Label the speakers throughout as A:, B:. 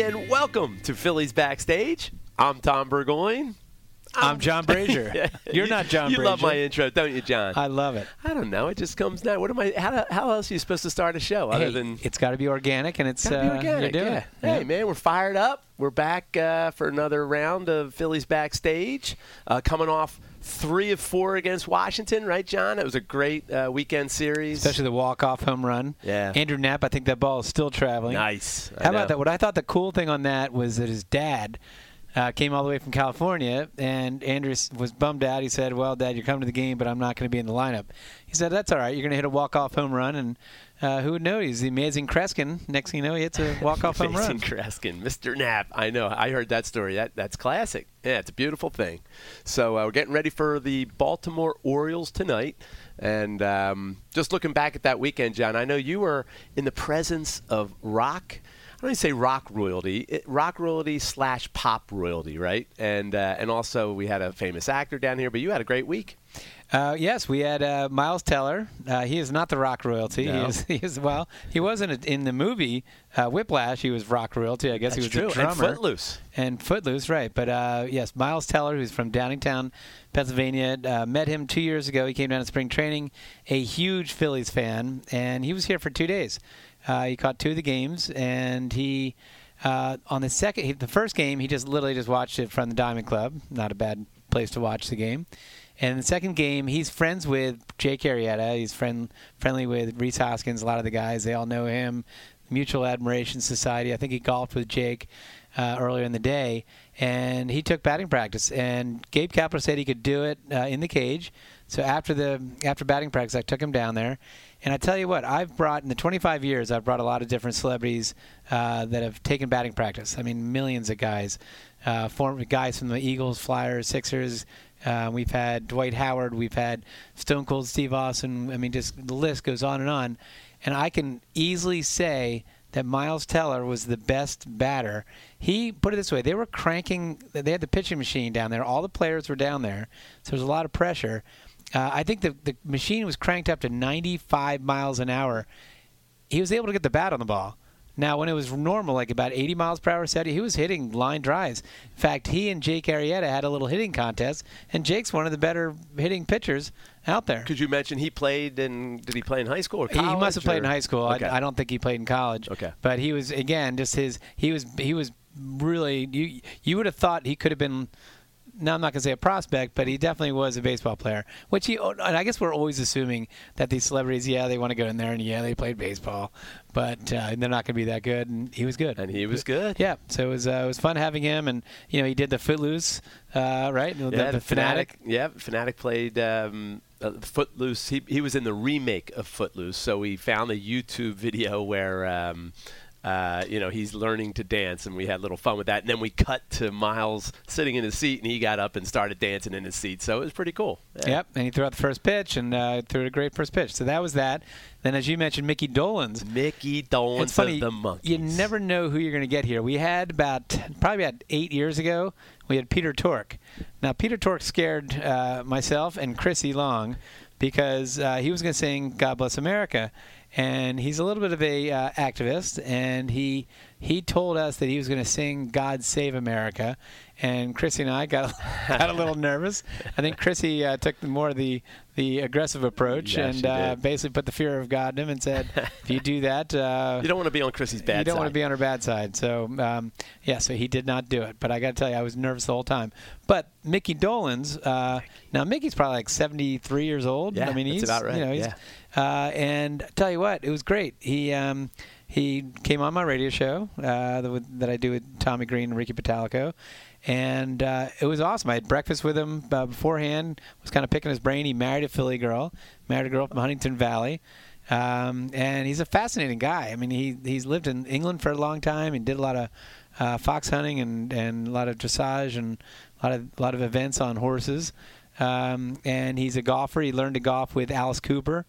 A: Everybody, and welcome to Phillies Backstage. I'm Tom Burgoyne.
B: I'm John Brazier. You're
A: You-
B: not John
A: You
B: Brazier.
A: love my intro, don't you, John?
B: I love it.
A: I don't know. It just comes now. What am I? How, how else are you supposed to start a show other
B: Hey,
A: than
B: it's got to be organic, and it's uh,
A: organic,
B: You're doing
A: yeah.
B: it.
A: Hey,
B: Yeah.
A: man, we're fired up. We're back uh, for another round of Phillies backstage. Uh, coming off three of four against Washington, right, John? It was a great uh, weekend series.
B: Especially the walk-off home run.
A: Yeah.
B: Andrew Knapp, I think that ball is still traveling.
A: nice. I
B: How
A: know.
B: about that? What I thought the cool thing on that was that his dad uh, came all the way from California, and Andrew was bummed out. He said, "Well, Dad, you're coming to the game, but I'm not going to be in the lineup." He said, "That's all right. You're going to hit a walk-off home run, and uh, who would know? He's the amazing Kreskin. Next thing you know, he hits a walk-off home run."
A: Kreskin, Mr. Knapp. I know. I heard that story. That that's classic. Yeah, it's a beautiful thing. So uh, we're getting ready for the Baltimore Orioles tonight, and um, just looking back at that weekend, John. I know you were in the presence of rock. I don't even say rock royalty, it, rock royalty slash pop royalty, right? And uh, and also we had a famous actor down here, but you had a great week.
B: Uh, yes, we had uh, Miles Teller. Uh, he is not the rock royalty.
A: No.
B: He is, he is well. He wasn't in, in the movie uh, Whiplash. He was rock royalty. I guess
A: That's
B: he was
A: true.
B: a
A: And. Footloose.
B: And Footloose, right? But uh, yes, Miles Teller, who's from Downingtown, Pennsylvania, uh, met him two years ago. He came down to spring training. A huge Phillies fan, and he was here for two days. Uh, he caught two of the games, and he. Uh, on the second, he, the first game, he just literally just watched it from the Diamond Club. Not a bad place to watch the game. And the second game, he's friends with Jake Arrieta. He's friend friendly with Rhys Hoskins. A lot of the guys, they all know him. Mutual Admiration Society. I think he golfed with Jake uh, earlier in the day, and he took batting practice. And Gabe Kapler said he could do it uh, in the cage. So after the after batting practice, I took him down there. And I tell you what, I've brought in the 25 years, I've brought a lot of different celebrities uh, that have taken batting practice. I mean, millions of guys, uh, former guys from the Eagles, Flyers, Sixers. Uh, we've had Dwight Howard. We've had Stone Cold Steve Austin. I mean, just the list goes on and on. And I can easily say that Miles Teller was the best batter. He put it this way: they were cranking. They had the pitching machine down there. All the players were down there, so there's a lot of pressure. Uh, I think the the machine was cranked up to 95 miles an hour. He was able to get the bat on the ball. Now, when it was normal, like about 80 miles per hour, steady, he was hitting line drives. In fact, he and Jake Arrieta had a little hitting contest, and Jake's one of the better hitting pitchers out there.
A: Could you mention he played in? Did he play in high school or
B: He-
A: college?
B: He must have played in high school.
A: Okay.
B: I, I don't think he played in college.
A: Okay.
B: But he was again just his. He was he was really you. You would have thought he could have been. No, I'm not going to say a prospect, but he definitely was a baseball player. Which he, and I guess we're always assuming that these celebrities, yeah, they want to go in there and yeah, they played baseball, but uh, they're not going to be that good. And he was good.
A: and he was good.
B: Yeah, so it was uh, it was fun having him, and you know he did the Footloose, uh, right? The,
A: Yeah,
B: the Phanatic.
A: Yeah, Phanatic played um, uh, Footloose. He he was in the remake of Footloose, so we found a YouTube video where. Um, uh, you know he's learning to dance, and we had a little fun with that. And then we cut to Miles sitting in his seat, and he got up and started dancing in his seat. So it was pretty cool. Yeah.
B: Yep, and he threw out the first pitch and uh, threw a great first pitch. So that was that. Then, as you mentioned, Mickey Dolenz.
A: Mickey Dolenz
B: It's funny.
A: of the Monkees.
B: You never know who you're going to get here. We had about probably about eight years ago. We had Peter Tork. Now Peter Tork scared uh, myself and Chrissy Long because uh, he was going to sing "God Bless America," and he's a little bit of a uh, activist, and he he told us that he was going to sing "God Save America," and Chrissy and I got got a little nervous. I think Chrissy uh, took the more the the aggressive approach
A: Yeah,
B: and uh, basically put the fear of God in him and said, "If you do that." Uh,
A: You don't want to be on Chrissy's bad side.
B: you don't
A: side.
B: want to be on her bad side. So, um, yeah, so he did not do it. But I got to tell you, I was nervous the whole time. But Mickey Dolenz, uh, now Mickey's probably like 73 years old.
A: Yeah,
B: I mean,
A: that's
B: he's,
A: about right,
B: You know, he's,
A: yeah.
B: Uh, and I tell you what, it was great. He um, he came on my radio show uh, that, that I do with Tommy Greene and Ricky Bottalico. And uh, it was awesome. I had breakfast with him uh, beforehand. Was kind of picking his brain. He married a Philly girl, married a girl from Huntingdon Valley. Um, and he's a fascinating guy. I mean, he he's lived in England for a long time and did a lot of uh, fox hunting and, and a lot of dressage and a lot of a lot of events on horses. Um, and he's a golfer. He learned to golf with Alice Cooper.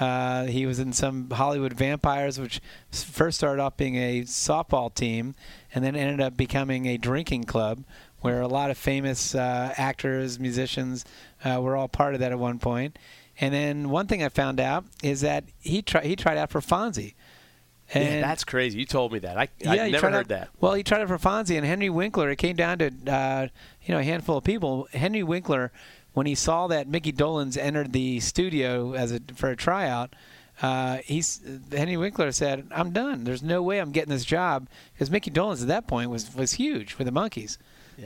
B: Uh, he was in some Hollywood Vampires, which first started off being a softball team, and then ended up becoming a drinking club, where a lot of famous uh, actors, musicians uh, were all part of that at one point. And then one thing I found out is that he tried he tried out for Fonzie.
A: yeah, that's crazy. You told me that. I,
B: yeah,
A: I never heard
B: out,
A: that.
B: Well, he tried it for Fonzie and Henry Winkler. It came down to uh, you know a handful of people. Henry Winkler, when he saw that Mickey Dolenz entered the studio as a for a tryout, uh, he's Henry Winkler said, "I'm done. There's no way I'm getting this job because Mickey Dolenz at that point was was huge for the Monkees."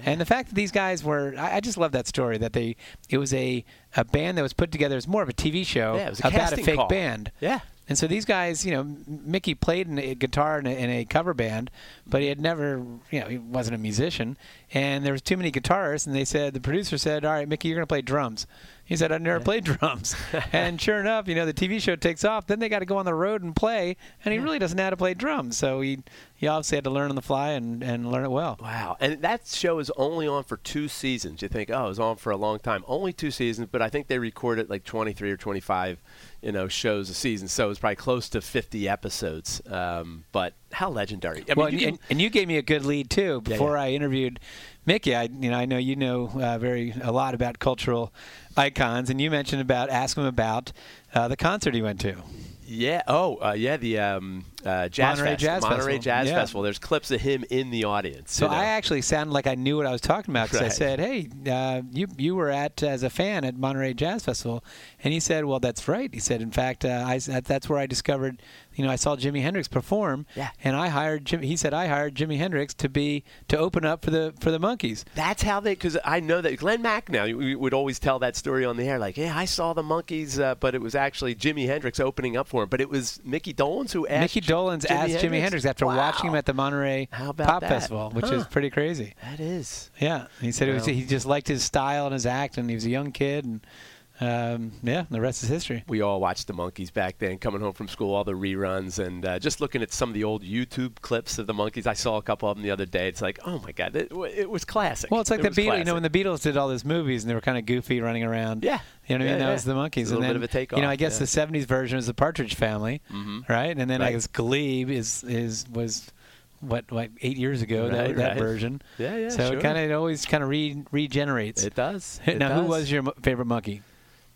B: And the fact that these guys were, I, I just love that story that they, it was a, a band that was put together as more of a TV show
A: Yeah, was a
B: about a fake
A: call.
B: band.
A: Yeah.
B: And so these guys, you know, Mickey played in a guitar in a, in a cover band, but he had never, you know, he wasn't a musician. And there was too many guitarists, and they said the producer said, "All right, Mickey, you're going to play drums." He said, "I've never played drums." and sure enough, you know, the TV show takes off. Then they got to go on the road and play, and he really doesn't know how to play drums. So he he obviously had to learn on the fly and, and learn it well.
A: Wow. And that show is only on for two seasons. You think, oh, it was on for a long time. Only two seasons, but I think they recorded like 23 or 25, you know, shows a season. So it was probably close to 50 episodes. Um, but how legendary. I mean,
B: and,
A: you
B: and,
A: can-
B: and you gave me a good lead too.
A: Yeah,
B: Before
A: yeah.
B: I interviewed Mickey, I you know I know you know uh, very a lot about cultural icons, and you mentioned about ask him about uh, the concert he went to.
A: Yeah. Oh, uh, yeah. The um, uh, jazz
B: Monterey
A: Fest.
B: Jazz
A: Monterey
B: Festival.
A: Jazz
B: Yeah.
A: Festival. There's clips of him in the audience.
B: So
A: you know.
B: I actually sounded like I knew what I was talking about because I said, "Hey, uh, you you were at as a fan at Monterey Jazz Festival," and he said, "Well, that's right." He said, "In fact, uh, I that, that's where I discovered, you know, I saw Jimi Hendrix perform,
A: Yeah.
B: and I hired Jim. He said I hired Jimi Hendrix to be to open up for the for the Monkees.
A: That's how they, because I know that Glen Macnow we would always tell that story on the air, like, yeah, I saw the Monkees, uh, but it was actually Jimi Hendrix opening up for him. But it was Mickey Dolenz who asked
B: Mickey Dolenz asked Jimi Hendrix after watching him at the Monterey Pop
A: that?
B: Festival, which is pretty crazy.
A: That is.
B: Yeah, he said was he just liked his style and his act, and he was a young kid, and um, yeah, the rest is history.
A: We all watched the Monkees back then, coming home from school, all the reruns, and uh, just looking at some of the old YouTube clips of the Monkees. I saw a couple of them the other day. It's like, oh my god, it, it was classic.
B: Well, it's like
A: It
B: the Beatles. You know, when the Beatles did all those movies and they were kind of goofy running around.
A: Yeah.
B: You know what I
A: Yeah,
B: mean? That was the Monkees.
A: A little
B: and then,
A: bit of a takeoff,
B: You know, I guess
A: yeah.
B: the '70s version was the Partridge Family,
A: Mhm.
B: right? And then I
A: Right.
B: guess Glee is is was what what eight years ago that
A: Right,
B: that version.
A: Yeah, yeah,
B: So
A: sure.
B: it kind of it always kind of re, regenerates.
A: It does. It
B: now, who was your mo- favorite monkey?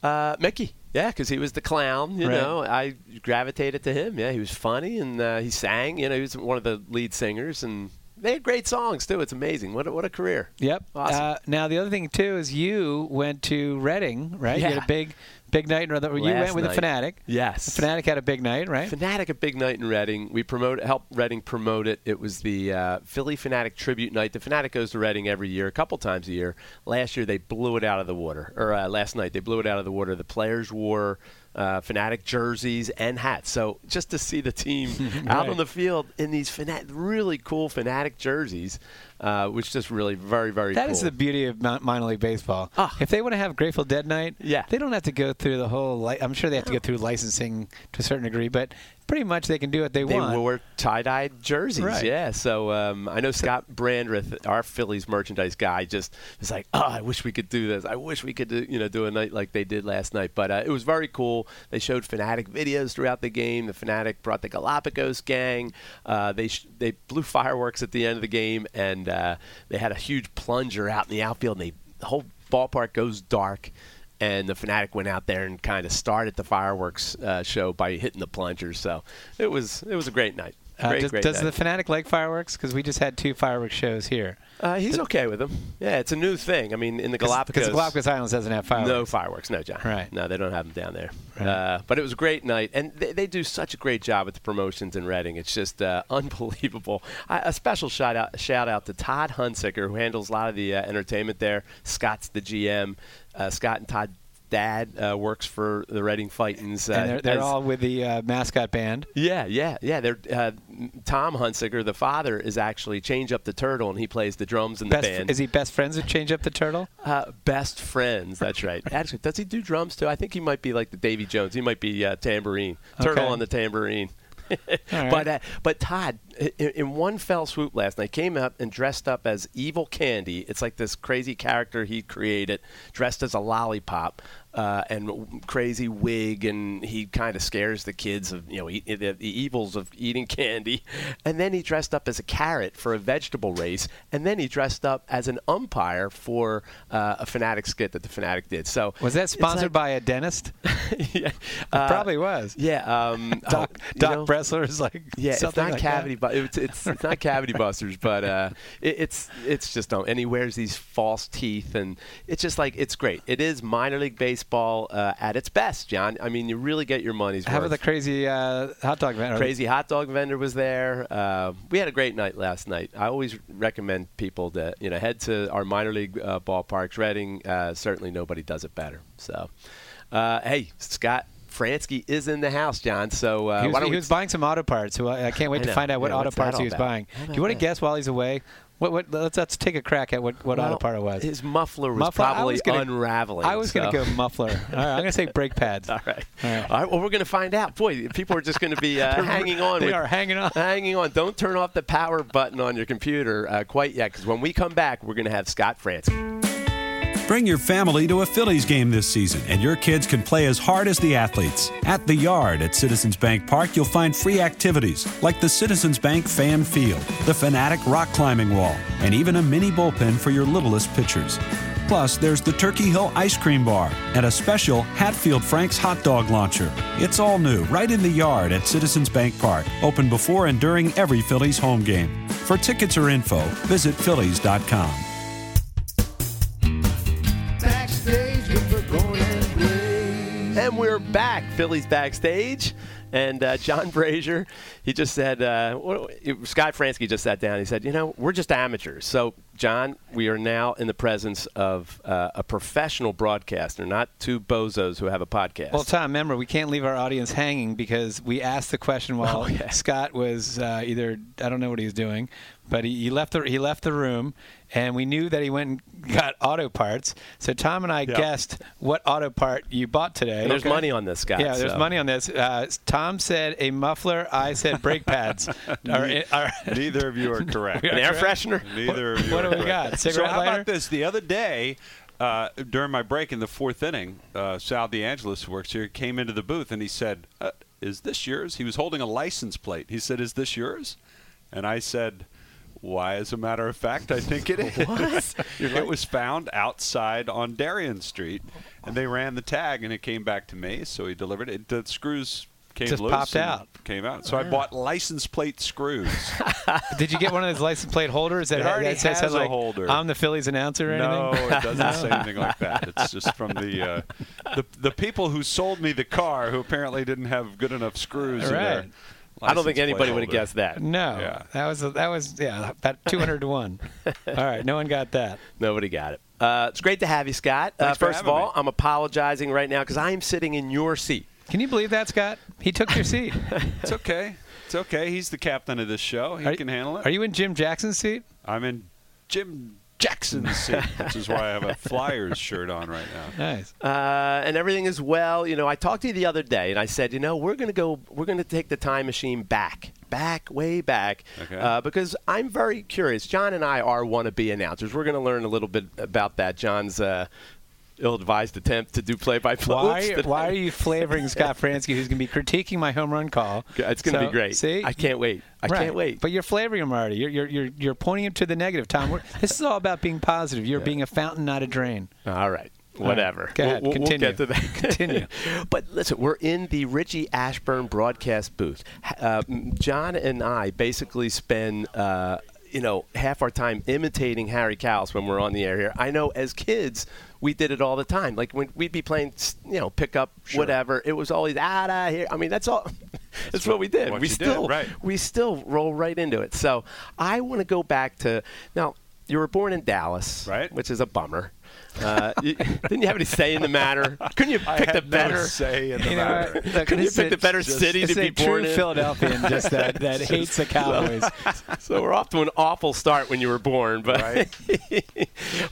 A: Uh, Mickey. Yeah, because he was the clown. You
B: Right.
A: know, I gravitated to him. Yeah, he was funny and uh, he sang. You know, he was one of the lead singers, and they had great songs too. It's amazing. What a, what a career.
B: Yep.
A: Awesome.
B: Uh, now the other thing too is you went to Reading, right? You had a big big night. In Reading. You went with a
A: night.
B: Phanatic.
A: Yes.
B: The Phanatic had a big night, right?
A: Phanatic a big night in Reading. We promote help Reading promote it. It was the uh, Philly Phanatic tribute night. The Phanatic goes to Reading every year, a couple times a year. Last year they blew it out of the water, or uh, last night they blew it out of the water. The players wore uh, Phanatic jerseys and hats. So just to see the team out on the field in these Phanatic, really cool Phanatic jerseys, uh, which just really very very
B: That
A: cool.
B: is the beauty of minor league baseball.
A: Ah.
B: If they want to have Grateful Dead night,
A: Yeah.
B: they don't have to go through the whole. Li- I'm sure they have to go through licensing to a certain degree, but pretty much they can do what they,
A: They
B: want.
A: They wore tie-dyed jerseys,
B: Right.
A: yeah. So um, I know Scott Brandreth, our Phillies merchandise guy, just was like, "Oh, I wish we could do this. I wish we could, do, you know, do a night like they did last night." But uh, it was very cool. They showed Phanatic videos throughout the game. The Phanatic brought the Galapagos gang. Uh, they sh- they blew fireworks at the end of the game, and uh, they had a huge plunger out in the outfield. And they the whole ballpark goes dark and the Phanatic went out there and kind of started the fireworks uh, show by hitting the plungers. So it was it was a great night.
B: Uh,
A: Great,
B: does
A: great
B: does the Phanatic like fireworks? Because we just had two fireworks shows here.
A: uh, he's okay with them. Yeah, it's a new thing. I mean, in the Galapagos,
B: Because the Galapagos Islands doesn't have fireworks.
A: no fireworks, no, John.
B: Right.
A: No, they don't have them down there.
B: Right.
A: Uh, but it was a great night, and they, they do such a great job with the promotions in Reading. It's just uh, unbelievable. I, a special shout out, shout out to Todd Hunsicker, who handles a lot of the uh, entertainment there. Scott's the GM. Uh, Scott and Todd dad uh, works for the Reading Fightins. Uh,
B: and they're, they're
A: as-
B: all with the uh, mascot band.
A: yeah, yeah, yeah. They're uh, Tom Hunsicker, the father, is actually Change Up the Turtle, and he plays the drums in the
B: Best,
A: band.
B: is he best friends with Change Up the Turtle?
A: Uh, best friends. That's right. Actually, does he do drums too? I think he might be like the Davy Jones. He might be uh, tambourine, turtle
B: Okay.
A: on the tambourine.
B: right.
A: But uh, but Todd, in, in one fell swoop last night, came up and dressed up as Evil Candy. It's like this crazy character he created, dressed as a lollipop. Uh, and crazy wig, and he kind of scares the kids of you know eat, the, the evils of eating candy. And then he dressed up as a carrot for a vegetable race, and then he dressed up as an umpire for uh, a Phanatic skit that the Phanatic did. So
B: Was that sponsored
A: like-
B: by a dentist?
A: yeah,
B: It
A: uh,
B: probably was.
A: Yeah, um,
B: Doc,
A: oh,
B: Doc
A: know-
B: Bressler's like
A: yeah, it's not
B: like
A: cavity, but it's, it's it's not cavity busters, but uh, it, it's it's just um, and he wears these false teeth, and it's just like it's great. It is minor league baseball uh, at its best, John. I mean, you really get your money's
B: How
A: worth.
B: about the crazy uh, hot dog vendor?
A: Crazy hot dog vendor was there. Uh, we had a great night last night. I always recommend people to you know head to our minor league uh, ballparks. Reading, uh, certainly nobody does it better. So, uh, hey, Scott Franzke is in the house, John. So uh,
B: He was,
A: why don't
B: he
A: we
B: was buying some auto parts. So I, I can't wait
A: I
B: to find out what
A: Yeah,
B: auto parts he was buying. Do you want to guess while he's away? What, what, let's, let's take a crack at what, what auto
A: Well,
B: part it was.
A: His muffler was
B: Muffler? I
A: probably
B: was gonna-
A: unraveling.
B: I was going to go muffler. All right, I'm going to say brake pads.
A: All right.
B: All right.
A: All right. Well, we're going to find out. Boy, people are just going to be uh, hanging on.
B: they
A: with-
B: are hanging on.
A: Hanging on. Don't turn off the power button on your computer uh, quite yet, because when we come back, we're going to have Scott Franzke.
C: Bring your family to a Phillies game this season, and your kids can play as hard as the athletes. At the Yard at Citizens Bank Park, you'll find free activities like the Citizens Bank Fan Field, the Phanatic Rock Climbing Wall, and even a mini bullpen for your littlest pitchers. Plus, there's the Turkey Hill Ice Cream Bar and a special Hatfield Frank's hot dog launcher. It's all new, right in the yard at Citizens Bank Park, open before and during every Phillies home game. For tickets or info, visit Phillies.com.
A: back, Phillies backstage. And uh, John Brazier, he just said, uh, Scott Franzke just sat down. He said, you know, we're just amateurs. So, John, we are now in the presence of uh, a professional broadcaster, not two bozos who have a podcast.
B: Well, Tom, remember, we can't leave our audience hanging because we asked the question while
A: Oh, yeah.
B: Scott was uh, either I don't know what he was doing, but he, he left the he left the room, and we knew that he went and got auto parts. So Tom and I guessed what auto part you bought today.
A: and there's
B: Okay?
A: money on this, guy.
B: Yeah, there's
A: so-
B: money on this. Uh, Tom said a muffler. I said brake pads. Are- are-
D: Neither of you are correct.
A: An air
B: correct?
A: freshener?
D: Neither of you
B: What
D: are
B: do we
D: correct.
B: got?
D: So how
B: lighter?
D: about this? The other day, uh, during my break in the fourth inning, uh, Sal DeAngelis, who works here, came into the booth and he said, uh, "Is this yours?" He was holding a license plate. He said, "Is this yours?" And I said. Why, as a matter of fact, I think it is. it was found outside on Darien Street, and they ran the tag, and it came back to me. So he delivered it. The screws came
B: Just
D: loose
B: popped out.
D: Came out. So I bought license plate screws.
B: Did you get one of those license plate holders that,
D: It already
B: that says
D: has a
B: like,
D: holder.
B: I'm the Phillies announcer or
D: No,
B: anything?
D: it doesn't say anything like that. It's just from the, uh, the the people who sold me the car, who apparently didn't have good enough screws. in their
B: Right.
A: I don't think anybody would have guessed that.
B: No,
D: Yeah.
B: that was that was yeah about 200 to one. All right, no one got that.
A: Nobody got it. Uh, it's great to have you, Scott. Uh, first of all,
D: me.
A: I'm apologizing right now because I am sitting in your seat.
B: Can you believe that, Scott? He took your seat.
D: It's okay. It's okay. He's the captain of this show. He
B: Are-
D: can handle it.
B: Are you in Jim Jackson's seat?
D: I'm in Jim Jackson's seat, which is why I have a Flyers shirt on right now.
B: Nice.
A: uh, and everything is well. You know, I talked to you the other day, and I said, you know, we're going to go, we're going to take the time machine back, back, way back,
D: Okay.
A: uh, because I'm very curious. John and I are wannabe announcers. We're going to learn a little bit about that. John's uh, ill-advised attempt to do play-by-play.
B: Why, why are you flavoring Scott Franzke, who's going to be critiquing my home run call?
A: It's going to
B: So,
A: be great.
B: See,
A: I can't wait. I
B: Right.
A: can't wait.
B: But you're flavoring him already. You're you're you're, you're pointing him to the negative, Tom. This is all about being positive. You're being a fountain, not a drain.
A: All right. Whatever.
B: Go ahead.
A: We'll, we'll- we'll get to that.
B: Continue.
A: but listen, we're in the Richie Ashburn broadcast booth. Uh, John and I basically spend. Uh, you know, half our time imitating Harry Kalas when we're on the air here. I know as kids, we did it all the time. Like when we'd be playing, you know, pickup, whatever. It was always ah, out of here. I mean, that's all. that's what we did.
D: what
A: we
D: you did,
A: still,
D: right.
A: we still roll right into it. So I want to go back to now. you were born in Dallas,
D: Right.
A: Which is a bummer. Uh, you, didn't you have any say in the matter? Couldn't you pick the
D: had no
A: better?
D: say in the
B: You know
D: matter.
B: what? Look,
A: Couldn't you
B: this
A: pick the better
B: just-
A: city to be born
B: true
A: in?
B: Philadelphian, just that, that hates the Cowboys.
A: so we're off to an awful start when you were born, but
D: Right.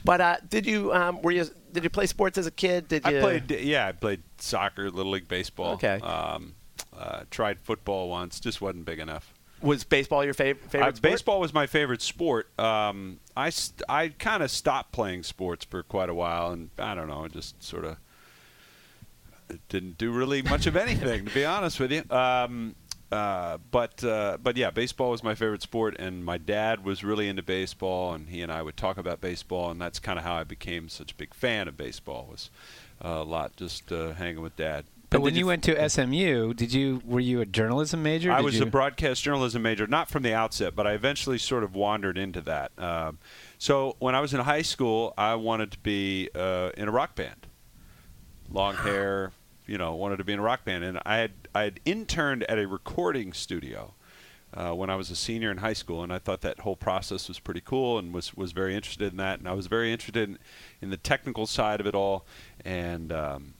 A: but uh, did you um, were you did you play sports as a kid? Did you?
D: I played, yeah, I played soccer, little league baseball.
A: Okay.
D: Um, uh, tried football once, just wasn't big enough.
A: Was baseball your fav- favorite?
D: Uh,
A: sport?
D: baseball was my favorite sport. Um, I st- I kind of stopped playing sports for quite a while, and I don't know, I just sort of didn't do really much of anything, to be honest with you. Um, uh, but uh, but yeah, baseball was my favorite sport, and my dad was really into baseball, and he and I would talk about baseball, and that's kind of how I became such a big fan of baseball. Was uh, a lot just uh, hanging with dad.
B: But
A: And
B: when you
A: you-
B: went to SMU, did you were you a journalism major?
D: I
B: Did
D: was
B: you,
D: a broadcast journalism major, not from the outset, but I eventually sort of wandered into that. Um, so when I was in high school, I wanted to be uh, in a rock band, long hair, you know, wanted to be in a rock band, and I had I had interned at a recording studio. Uh, when I was a senior in high school, and I thought that whole process was pretty cool, and was was very interested in that, and I was very interested in, in the technical side of it all, and um,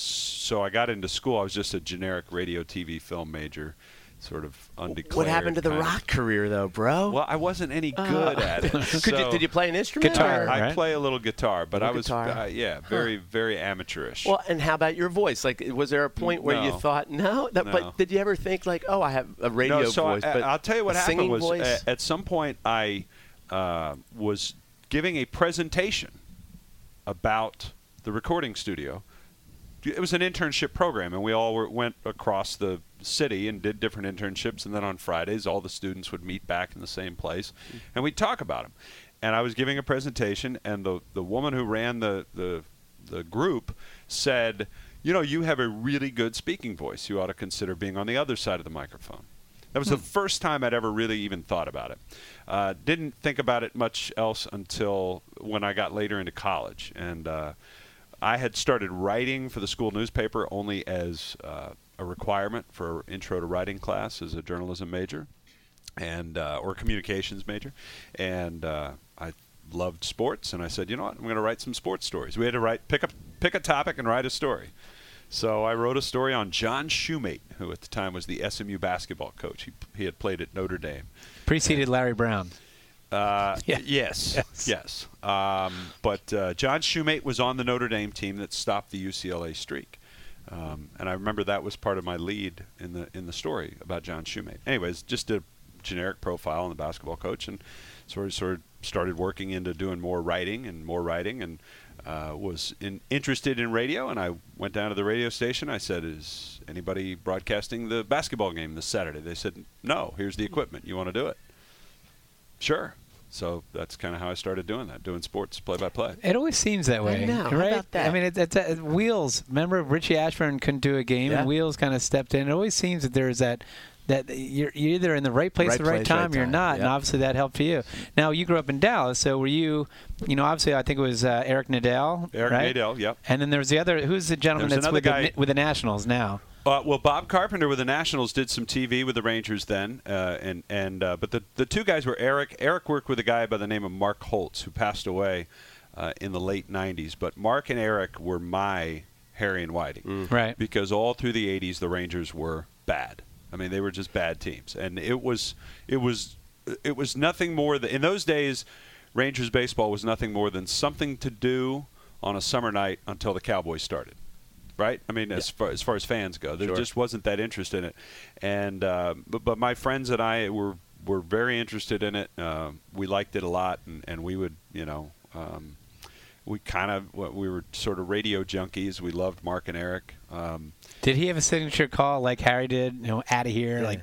D: so I got into school. I was just a generic radio, TV, film major, sort of undeclared.
A: What happened to the
D: kind of-
A: rock career, though, bro?
D: Well, I wasn't any good at it.
A: Could you, did you play an instrument?
B: Guitar,
A: or-
D: I play a little guitar, but
A: Little
D: I was
A: guitar.
D: Uh, yeah, very very amateurish.
A: Well, and how about your voice? Like, was there a point where you thought, no, that,
D: No.
A: but did you ever think like, oh, I have a radio
D: no, so
A: voice?
D: I,
A: but
D: I'll tell you what happened
A: singing
D: was
A: voice?
D: uh, at some point I uh, was giving a presentation about the recording studio. It was an internship program, and we all were, went across the city and did different internships. And then on Fridays, all the students would meet back in the same place, and we'd talk about them. And I was giving a presentation, and the the woman who ran the the the group said, "You know, you have a really good speaking voice. You ought to consider being on the other side of the microphone." That was the first time I'd ever really even thought about it. Uh, didn't think about it much else until when I got later into college, and uh, I had started writing for the school newspaper only as uh, a requirement for intro to writing class as a journalism major, and uh, or communications major, and uh, I loved sports, and I said, you know what, I'm going to write some sports stories. We had to write pick a pick a topic and write a story. So I wrote a story on John Shumate, who at the time was the SMU basketball coach. He, he had played at Notre Dame.
B: preceded Larry Brown.
D: Uh,
B: Yeah.
D: Yes,
B: Yes.
D: yes. Um, but uh, John Shumate was on the Notre Dame team that stopped the UCLA streak, um, and I remember that was part of my lead in the in the story about John Shumate. Anyways, just a generic profile on the basketball coach, and sort of sort of started working into doing more writing and more writing, and uh, was in, interested in radio. And I went down to the radio station. I said, "Is anybody broadcasting the basketball game this Saturday?" They said, "No. Here's the equipment. You want to do it?" Sure. So that's kind of how I started doing that, doing sports play by play.
B: It always seems that way,
A: know. How
B: right?
A: about that?
B: I mean, it, it's uh, Wheels. Remember, Richie Ashburn couldn't do a game,
A: Yeah.
B: and Wheels kind of stepped in. It always seems that there's that that you're, you're either in the right place
A: Right
B: at the right
A: place, right
B: time, you're
A: time.
B: not, and obviously that helped for you. Now you grew up in Dallas, so were you? You know, obviously I think it was uh, Eric Nadel,
D: Eric
B: right?
D: Nadel, yep.
B: And then there was the other. Who's the gentleman
D: There's
B: that's with
D: guy-
B: Na- with the Nationals now?
D: Uh, well, Bob Carpenter with the Nationals did some TV with the Rangers then, uh, and and uh, but the the two guys were Eric. Eric worked with a guy by the name of Mark Holtz, who passed away uh, in the late '90s. But Mark and Eric were my Harry and Whitey,
B: Right.
D: Because all through the '80s, the Rangers were bad. I mean, they were just bad teams, and it was it was it was nothing more than in those days. Rangers baseball was nothing more than something to do on a summer night until the Cowboys started right? I mean, as far as far as fans go, there
A: Sure.
D: just wasn't that interest in it. And uh, but, but my friends and I were were very interested in it. Uh, we liked it a lot, and, and we would, you know, um, we kind of we were sort of radio junkies. We loved Mark and Eric. Um,
B: Did he have a signature call like Harry did? You know, out of here, like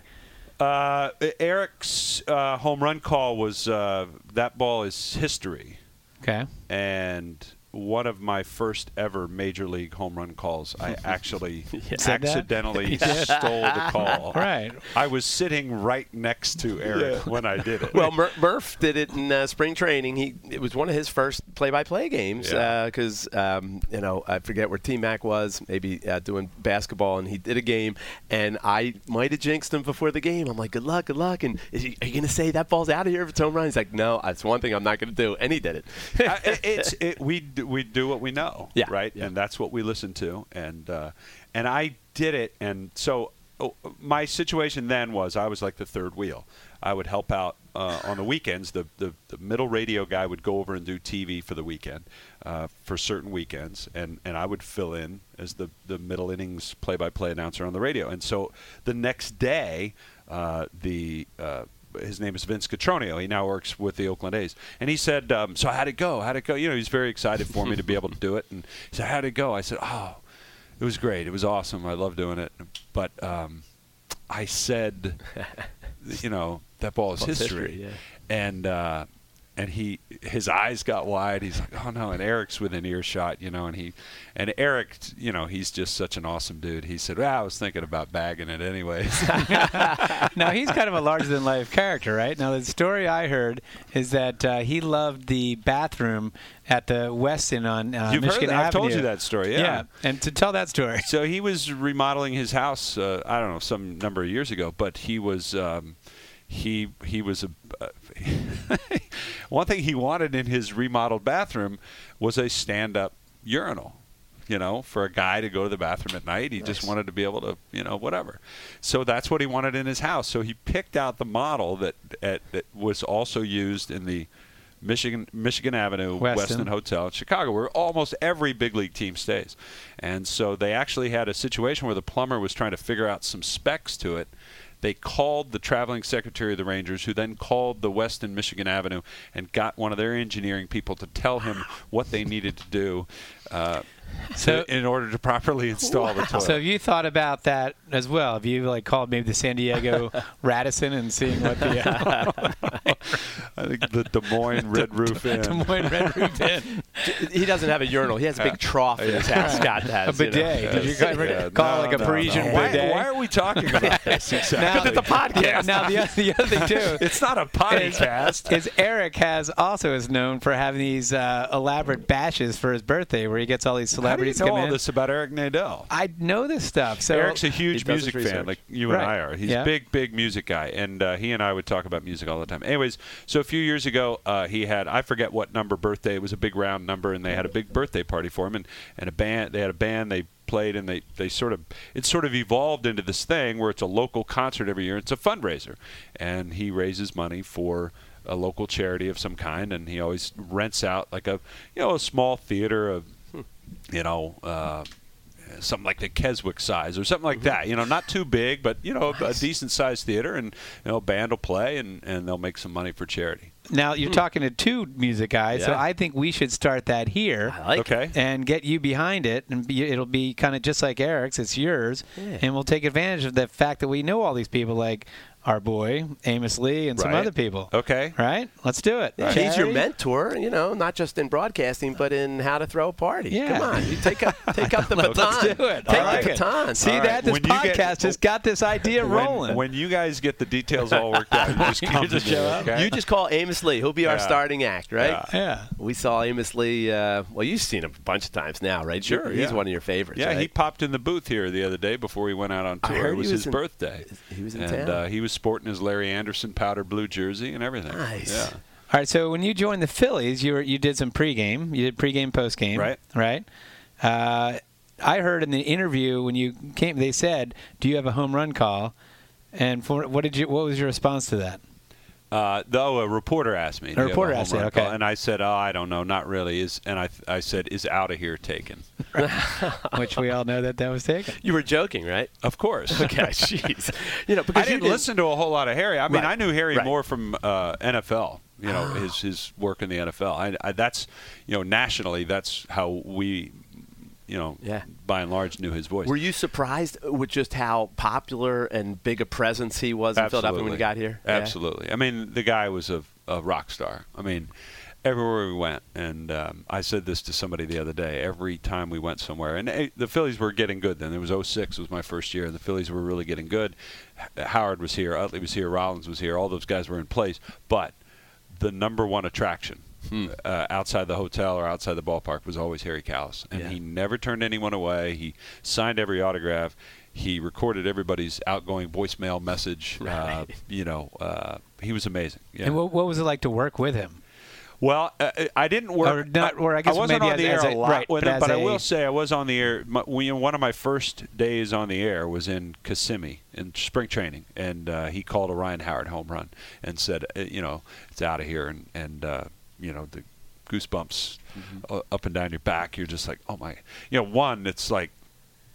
D: uh, Eric's uh, home run call was uh, that ball is history.
B: okay.
D: and one of my first ever major league home run calls, I actually accidentally stole the call.
B: Right.
D: I was sitting right next to Eric when I did it.
A: Well, Mur- Murph did it in uh, spring training. He it was one of his first play-by-play games
D: Yeah.
A: because um, you know I forget where T Mac was, maybe uh, doing basketball, and he did a game, and I might have jinxed him before the game. I'm like, good luck, good luck, and is he, are you gonna say that ball's out of here if it's home run? He's like, no, that's one thing I'm not gonna do, and he did it.
D: I- it- it's it, we do, we do what we know,
A: Yeah,
D: right,
A: yeah.
D: and that's what we listen to, and uh, and I did it, and so oh, my situation then was I was like the third wheel. I would help out uh, on the weekends. The, the the middle radio guy would go over and do TV for the weekend, uh, for certain weekends, and, and I would fill in as the the middle innings play-by-play announcer on the radio. And so the next day, uh, the uh, his name is Vince Cotroneo. He now works with the Oakland A's. And he said, um, "So how'd it go? How'd it go?" You know, he's very excited for me to be able to do it. And he said, "How'd it go?" I said, "Oh, it was great. It was awesome. I love doing it." But um, I said, "You know, that ball is
A: Ball's
D: history."
A: history, yeah.
D: And uh, and he his eyes got wide. He's like, "Oh no!" And Eric's within earshot, you know. And he and Eric, you know, he's just such an awesome dude. He said, "Well, I was thinking about bagging it anyways."
B: now he's kind of a larger than life character, right? Now the story I heard is that uh, he loved the bathroom at the Westin on uh,
D: You've heard
B: Michigan
D: that? I've told you that story, yeah.
B: and to tell that story.
D: so he was remodeling his house. Uh, I don't know some number of years ago, but he was um, he he was a. One thing he wanted in his remodeled bathroom was a stand-up urinal. You know, for a guy to go to the bathroom at night, he just wanted to be able to, you know, whatever. So that's what he wanted in his house. So he picked out the model that at, that was also used in the Michigan Michigan Avenue
B: Westin.
D: Westin Hotel in Chicago, where almost every big league team stays. And so they actually had a situation where the plumber was trying to figure out some specs to it. They called the traveling secretary of the Rangers, who then called the Westin Michigan Avenue and got one of their engineering people to tell him what they needed to do uh,
B: So-
D: to- in order to properly install the toilet.
B: So have you thought about that as well? Have you like called maybe the San Diego Radisson and seeing what the uh,
D: I think the Des Moines Red Roof Inn.
B: Des Moines Red Roof Inn?
A: he doesn't have a urinal. He has a big trough in his house. Scott has
B: A
A: you know.
B: bidet. Did you
D: Yes.
B: ever
D: Yeah,
B: call
D: no,
B: it like a
D: no,
B: Parisian
D: no. Why,
B: bidet?
D: why are we talking about this exactly?
B: Now-
A: it's a podcast.
B: Now the other, the other thing too.
D: It's not a podcast.
B: is Eric has also is known for having these uh, elaborate bashes for his birthday, where he gets all these celebrities.
D: How do you know
B: come
D: all
B: in.
D: this about Eric Nadel?
B: I know this stuff. So
D: Eric's a huge music fan, like you and
B: Right.
D: I are. He's
B: Yeah.
D: a big, big music guy, and uh, he and I would talk about music all the time. Anyways, so a few years ago, uh, he had I forget what number birthday. It was a big round number, and they had a big birthday party for him, and, and a band. They had a band. They played, and they they sort of it sort of evolved into this thing where it's a local concert every year. It's a fundraiser, and he raises money for a local charity of some kind, and he always rents out like a you know a small theater of you know. Uh, something like the Keswick size or something like mm-hmm. that. You know, not too big, but you know, a decent sized theater, and you know, a band will play, and, and they'll make some money for charity.
B: now you're hmm. talking to two music guys, so I think we should start that here.
A: I like it.
D: okay.
B: and get you behind it, and be, it'll be kind of just like Eric's. It's yours,
A: Yeah.
B: and we'll take advantage of the fact that we know all these people, like our boy Amos Lee and some
D: Right.
B: other people.
D: Okay.
B: Right? Let's do it.
A: Yeah, he's your mentor, you know, not just in broadcasting, but in how to throw a party.
B: Yeah.
A: Come on, you take up take up the baton.
B: Let's do it.
A: Take
B: I
A: the
B: it.
A: baton.
B: See
D: All
B: that?
D: right.
B: This
D: When you get-
B: podcast has got this idea rolling.
D: When, when you guys get the details all worked out, you just come
B: You just
D: to
B: show up.
D: okay?
A: You just call Amos Lee. He'll be our starting act, right?
D: Yeah.
B: yeah.
A: We saw Amos Lee. Uh, well, you've seen him a bunch of times now, right?
D: Sure,
A: He's
D: yeah.
A: one of your favorites.
D: Yeah,
A: right?
D: he popped in the booth here the other day before he went out on tour. It was
A: was
D: his
A: in-
D: birthday.
A: he was in
D: and,
A: town.
D: Uh, he was sporting his Larry Andersen powder blue jersey and everything.
A: Nice.
D: Yeah.
B: All right. So when you joined the Phillies, you were you did some pregame. You did pregame, postgame.
D: Right.
B: Right. Uh, I heard in the interview when you came, they said, "Do you have a home run call?" And for, what did you? What was your response to that?
D: Uh, though a reporter asked me. "Do you have
B: reporter
D: home
B: asked you,
D: run
B: okay.
D: call?" And I said, "Oh, I don't know, not really." Is and I I said, "Is out of here taken?"
B: Which we all know that that was taken.
A: You were joking, right?
D: Of course.
A: Okay, jeez. You know, because
D: I
A: you
D: didn't listen to a whole lot of Harry. I mean,
A: Right.
D: I knew Harry
A: Right.
D: more from uh, NFL. You know,
A: Oh.
D: his his work in the NFL. I, I, that's you know nationally, that's how we, you know,
A: Yeah.
D: by and large knew his voice.
A: Were you surprised with just how popular and big a presence he was in Philadelphia when he got here? Yeah.
D: Absolutely. I mean, the guy was a, a rock star. I mean, everywhere we went. And um, I said this to somebody the other day. Every time we went somewhere, and eh, the Phillies were getting good then. It was 06 was my first year, and the Phillies were really getting good. H- Howard was here, Utley was here, Rollins was here. All those guys were in place, but the number one attraction. Uh, outside the hotel or outside the ballpark was always Harry Kalas, and
A: Yeah.
D: he never turned anyone away. He signed every autograph. He recorded everybody's outgoing voicemail message. Uh, you know, uh, he was amazing. Yeah.
B: And what, what was it like to work with him?
D: Well, uh, I didn't work.
B: Or not- or I guess
D: wasn't
B: maybe
D: on the
B: as-
D: air
B: as
D: a
B: a-
D: lot
B: right,
D: with
B: but
D: him, but I
B: a-
D: will say I was on the air. My, we, one of my first days on the air was in Kissimmee in spring training, and uh, he called a Ryan Howard home run and said, uh, "You know, it's out of here," and and uh, you know the goosebumps uh, up and down your back. You're just like, "Oh my!" You know, one, it's like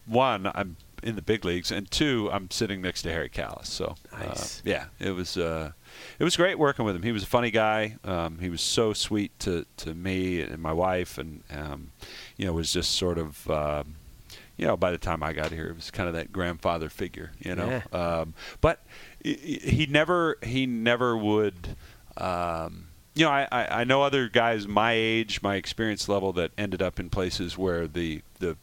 D: one, I'm in the big leagues, and two, I'm sitting next to Harry Kalas. So,
A: Nice.
D: uh, yeah, it was uh, it was great working with him. He was a funny guy. Um, he was so sweet to, to me and my wife, and um, you know, was just sort of. Um, you know, by the time I got here, it was kind of that grandfather figure, you know. Um, but he- he never, he never would. Um, you know, I, I, know other guys my age, my experience level, that ended up in places where the the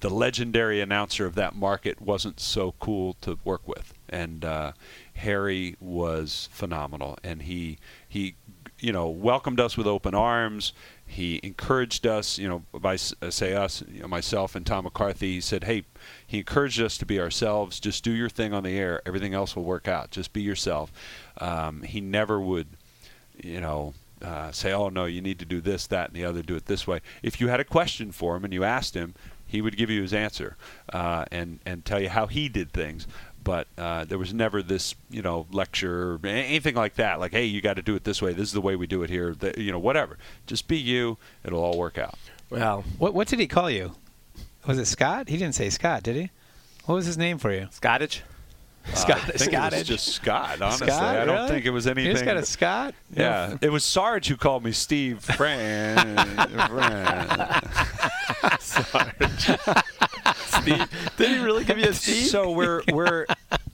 D: the legendary announcer of that market wasn't so cool to work with, and uh, Harry was phenomenal, and he he you know welcomed us with open arms. He encouraged us, you know, by uh, say us, you know, myself and Tom McCarthy. He said, "Hey," he encouraged us to be ourselves. Just do your thing on the air. Everything else will work out. Just be yourself. Um, he never would you know, uh, say, "Oh no, you need to do this, that, and the other. Do it this way." If you had a question for him and you asked him, he would give you his answer uh, and and tell you how he did things. But uh, there was never this, you know, lecture or anything like that. Like, "Hey, you got to do it this way. This is the way we do it here." The, you know, whatever. Just be you. It'll all work out.
A: Well,
B: What what did he call you? Was it Scott? He didn't say Scott, did he? What was his name for you?
A: Scottish.
B: Scott.
D: I think it was just Scott. Honestly,
B: Scott,
D: I don't
B: really?
D: think it was
B: You
D: anything.
B: just got a Scott?
D: yeah, it was Sarge who called me Steve Fran. Fran.
A: Steve. Did he really give you a Steve?
D: So we're we're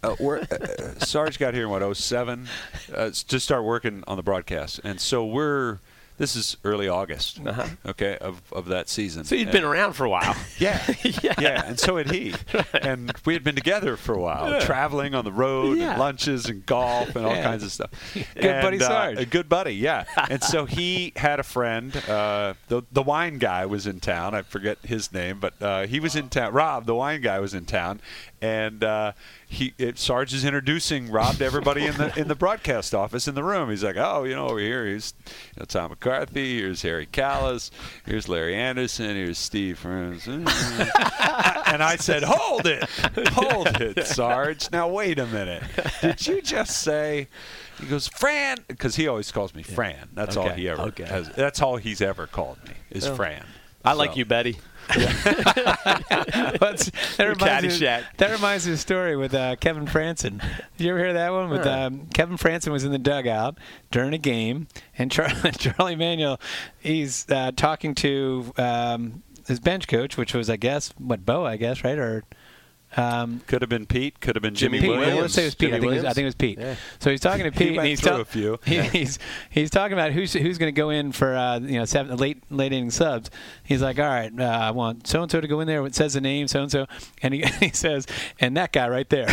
D: uh, we're uh, Sarge got here in what 07 uh, to start working on the broadcast, and so we're this is early August,
A: Uh-huh.
D: okay, of, of that season.
A: So you'd
D: And-
A: been around for a while.
D: yeah,
A: Yeah.
D: yeah, and so had he, and we had been together for a while,
A: Yeah.
D: traveling on the road,
A: Yeah.
D: and lunches and golf and all
B: Yeah.
D: kinds of stuff.
B: Good buddy
D: And, uh,
B: Sarge.
D: a good buddy, yeah. and so he had a friend, uh, the the wine guy was in town. I forget his name, but uh, he was in town. Rob, the wine guy, was in town, and uh, he it, Sarge is introducing Rob to everybody in the in the broadcast office in the room. He's like, oh, you know, over here, here's you know, Tom McCarthy. Here's Harry Kalas. Here's Larry Andersen. Here's Steve. Franz." and I said, hold it, hold it, Sarge. Now wait a minute. Did you just say? He goes, Fran, because he always calls me Fran. That's all he ever
A: okay.
D: has. That's all he's ever called me is Fran.
A: I like you, Betty.
B: That, reminds me, that reminds me of a story with uh, Kevin Frandsen. Did you ever hear that one? With um, Kevin Frandsen was in the dugout during a game, and Char- Charlie Manuel, he's uh, talking to um, his bench coach, which was, I guess, what Bo, I guess, right? Or um,
D: Could have been Pete. Could have been
A: Jimmy
D: Jimmy,
B: Pete.
D: Williams.
B: Let's say it was Pete. I think, it was, I think it was Pete.
A: Yeah.
B: So he's talking to Pete,
D: went
B: and he's
D: through a few.
B: he- he's he's talking about who's who's going to go in for uh, you know seven, late late inning subs. He's like, all right, uh, I want so and so to go in there. It says the name so and so, and he he says, and that guy right there.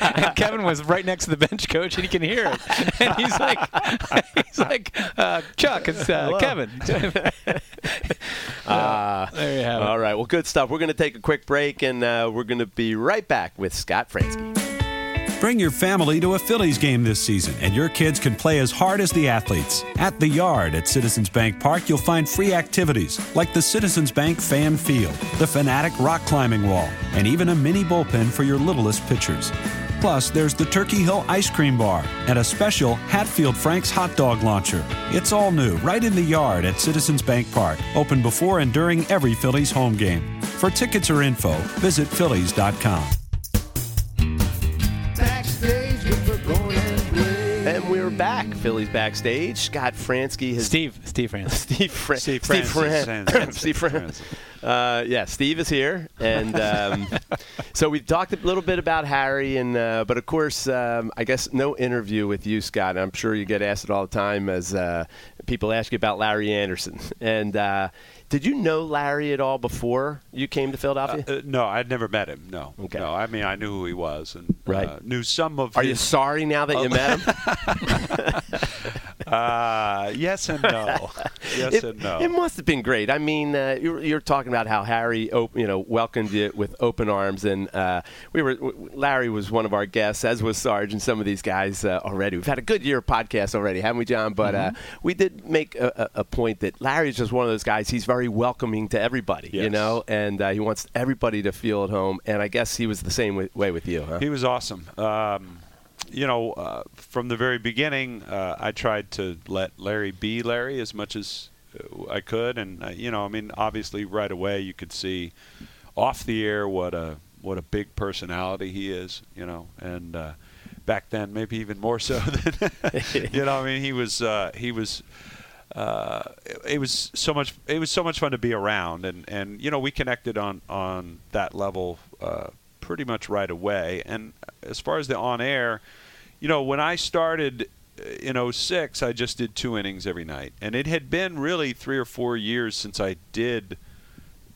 B: and Kevin was right next to the bench coach, and he can hear it. And he's like, he's like, uh, Chuck, it's uh, Kevin.
A: Ah.
B: there you have it.
A: All right. Well, good stuff. We're going to take a quick break, and uh, we're going to be right back with Scott Franzke.
C: Bring your family to a Phillies game this season, and your kids can play as hard as the athletes. At the Yard at Citizens Bank Park, you'll find free activities like the Citizens Bank Fan Field, the Phanatic Rock Climbing Wall, and even a mini bullpen for your littlest pitchers. Plus, there's the Turkey Hill Ice Cream Bar and a special Hatfield Frank's hot dog launcher. It's all new, right in the yard at Citizens Bank Park, open before and during every Phillies home game. For tickets or info, visit Phillies.com.
A: back. Phillies backstage. Scott Franzke has
B: Steve, Steve France.
A: Steve Fran.
D: Steve
A: Steve
D: Francis.
A: Fran. Steve Fran. Uh, yeah, Steve is here, and um, so we've talked a little bit about Harry, and uh, but of course, um, I guess no interview with you, Scott. I'm sure you get asked it all the time as uh, people ask you about Larry Andersen. And uh, did you know Larry at all before you came to Philadelphia?
D: Uh, no, I'd never met him. No.
A: Okay.
D: No, I mean I knew who he was and
A: Right.
D: uh, knew some of.
A: Are you sorry now that you met him?
D: Uh, yes and no. yes
A: it,
D: and no.
A: it must have been great. I mean, uh, you're, you're talking about how Harry, op- you know, welcomed you with open arms, and uh, we were. w- Larry was one of our guests, as was Sarge, and some of these guys uh, already. We've had a good year of podcasts already, haven't we, John? But uh, we did make a, a, point that Larry's just one of those guys. He's very welcoming to everybody, you know, and uh, he wants everybody to feel at home. And I guess he was the same way, way with you, huh?
D: He was awesome. Um, you know, uh, from the very beginning, uh, I tried to let Larry be Larry as much as uh, I could, and uh, you know, I mean, obviously, right away you could see off the air what a what a big personality he is. You know, and uh, back then maybe even more so than you know. I mean, he was uh, he was. Uh, it, it was so much. It was so much fun to be around, and, and you know we connected on on that level uh, pretty much right away. And as far as the on air, you know, when I started uh, in 06, I just did two innings every night, and it had been really three or four years since I did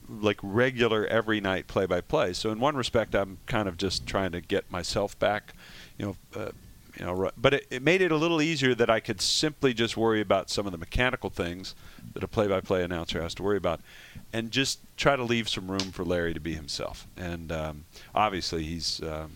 D: like regular every night play by play. So in one respect, I'm kind of just trying to get myself back, you know. Uh, you know, but it, it made it a little easier that I could simply just worry about some of the mechanical things that a play-by-play announcer has to worry about, and just try to leave some room for Larry to be himself. And um, obviously, he's um,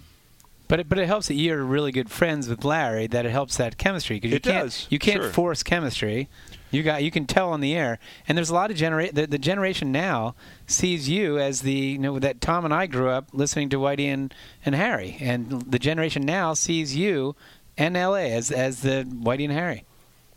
B: But it, but it helps that you're really good friends with Larry. That it helps that chemistry because you
D: It
B: can't
D: does,
B: you can't
D: sure.
B: force chemistry. You got you can tell on the air, and there's a lot of genera- the, the generation now sees you as the you know that Tom and I grew up listening to Whitey and, and Harry, and the generation now sees you and L.A. as as the Whitey and Harry.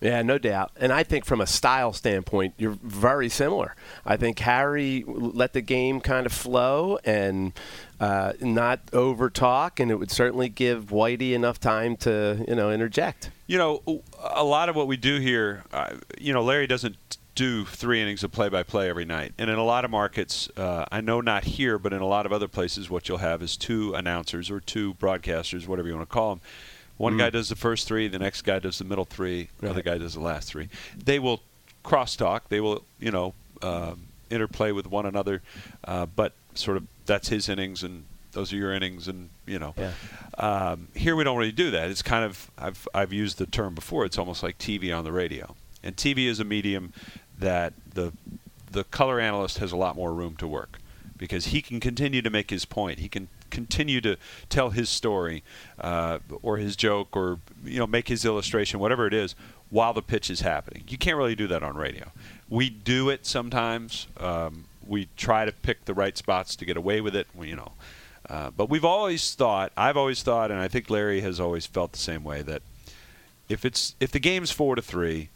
A: Yeah, no doubt. And I think from a style standpoint, you're very similar. I think Harry let the game kind of flow and uh, not over talk, and it would certainly give Whitey enough time to, you know, interject.
D: You know, a lot of what we do here, uh, you know, Larry doesn't do three innings of play-by-play every night, and in a lot of markets, uh, I know not here, but in a lot of other places, what you'll have is two announcers or two broadcasters, whatever you want to call them. One guy does the first three, the next guy does the middle three, the other guy does the last three. They will crosstalk. They will, you know, um, interplay with one another, uh, but sort of that's his innings and those are your innings, and you know.
A: Yeah.
D: Um, here we don't really do that. It's kind of I've I've used the term before. It's almost like TV on the radio, and TV is a medium that the the color analyst has a lot more room to work because he can continue to make his point. He can continue to tell his story uh, or his joke or you know make his illustration, whatever it is, while the pitch is happening. You can't really do that on radio. We do it sometimes. Um, we try to pick the right spots to get away with it. We, you know, uh, but we've always thought. I've always thought, and I think Larry has always felt the same way that if it's if the game's four to three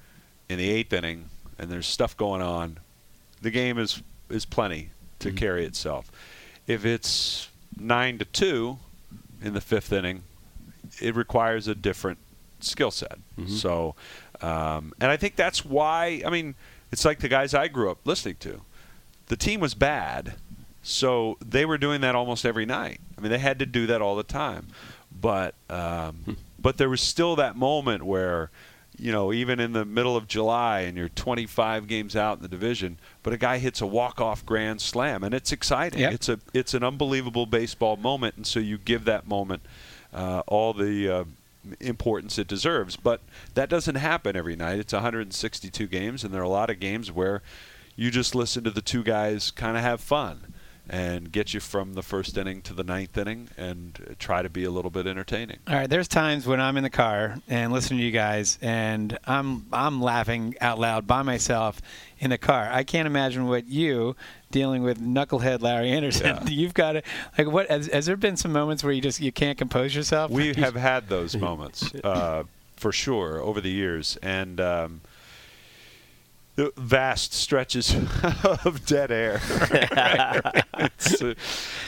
D: in the eighth inning and there's stuff going on, the game is is plenty to carry itself. If it's nine to two in the fifth inning, it requires a different skill set. So, um, and I think that's why. I mean, it's like the guys I grew up listening to. The team was bad, so they were doing that almost every night. I mean, they had to do that all the time. But um, but there was still that moment where, you know, even in the middle of July and you're 25 games out in the division, but a guy hits a walk-off grand slam and it's exciting.
B: Yep.
D: It's a it's an unbelievable baseball moment, and so you give that moment uh, all the uh, importance it deserves. But that doesn't happen every night. It's 162 games, and there are a lot of games where you just listen to the two guys kind of have fun and get you from the first inning to the ninth inning and try to be a little bit entertaining.
B: All right, there's times when I'm in the car and listening to you guys, and I'm I'm laughing out loud by myself in the car. I can't imagine what you dealing with knucklehead Larry Andersen.
D: Yeah.
B: You've got to like what? Has, has there been some moments where you just you can't compose yourself?
D: We have had those moments uh, for sure over the years, and um, vast stretches of dead air. It's,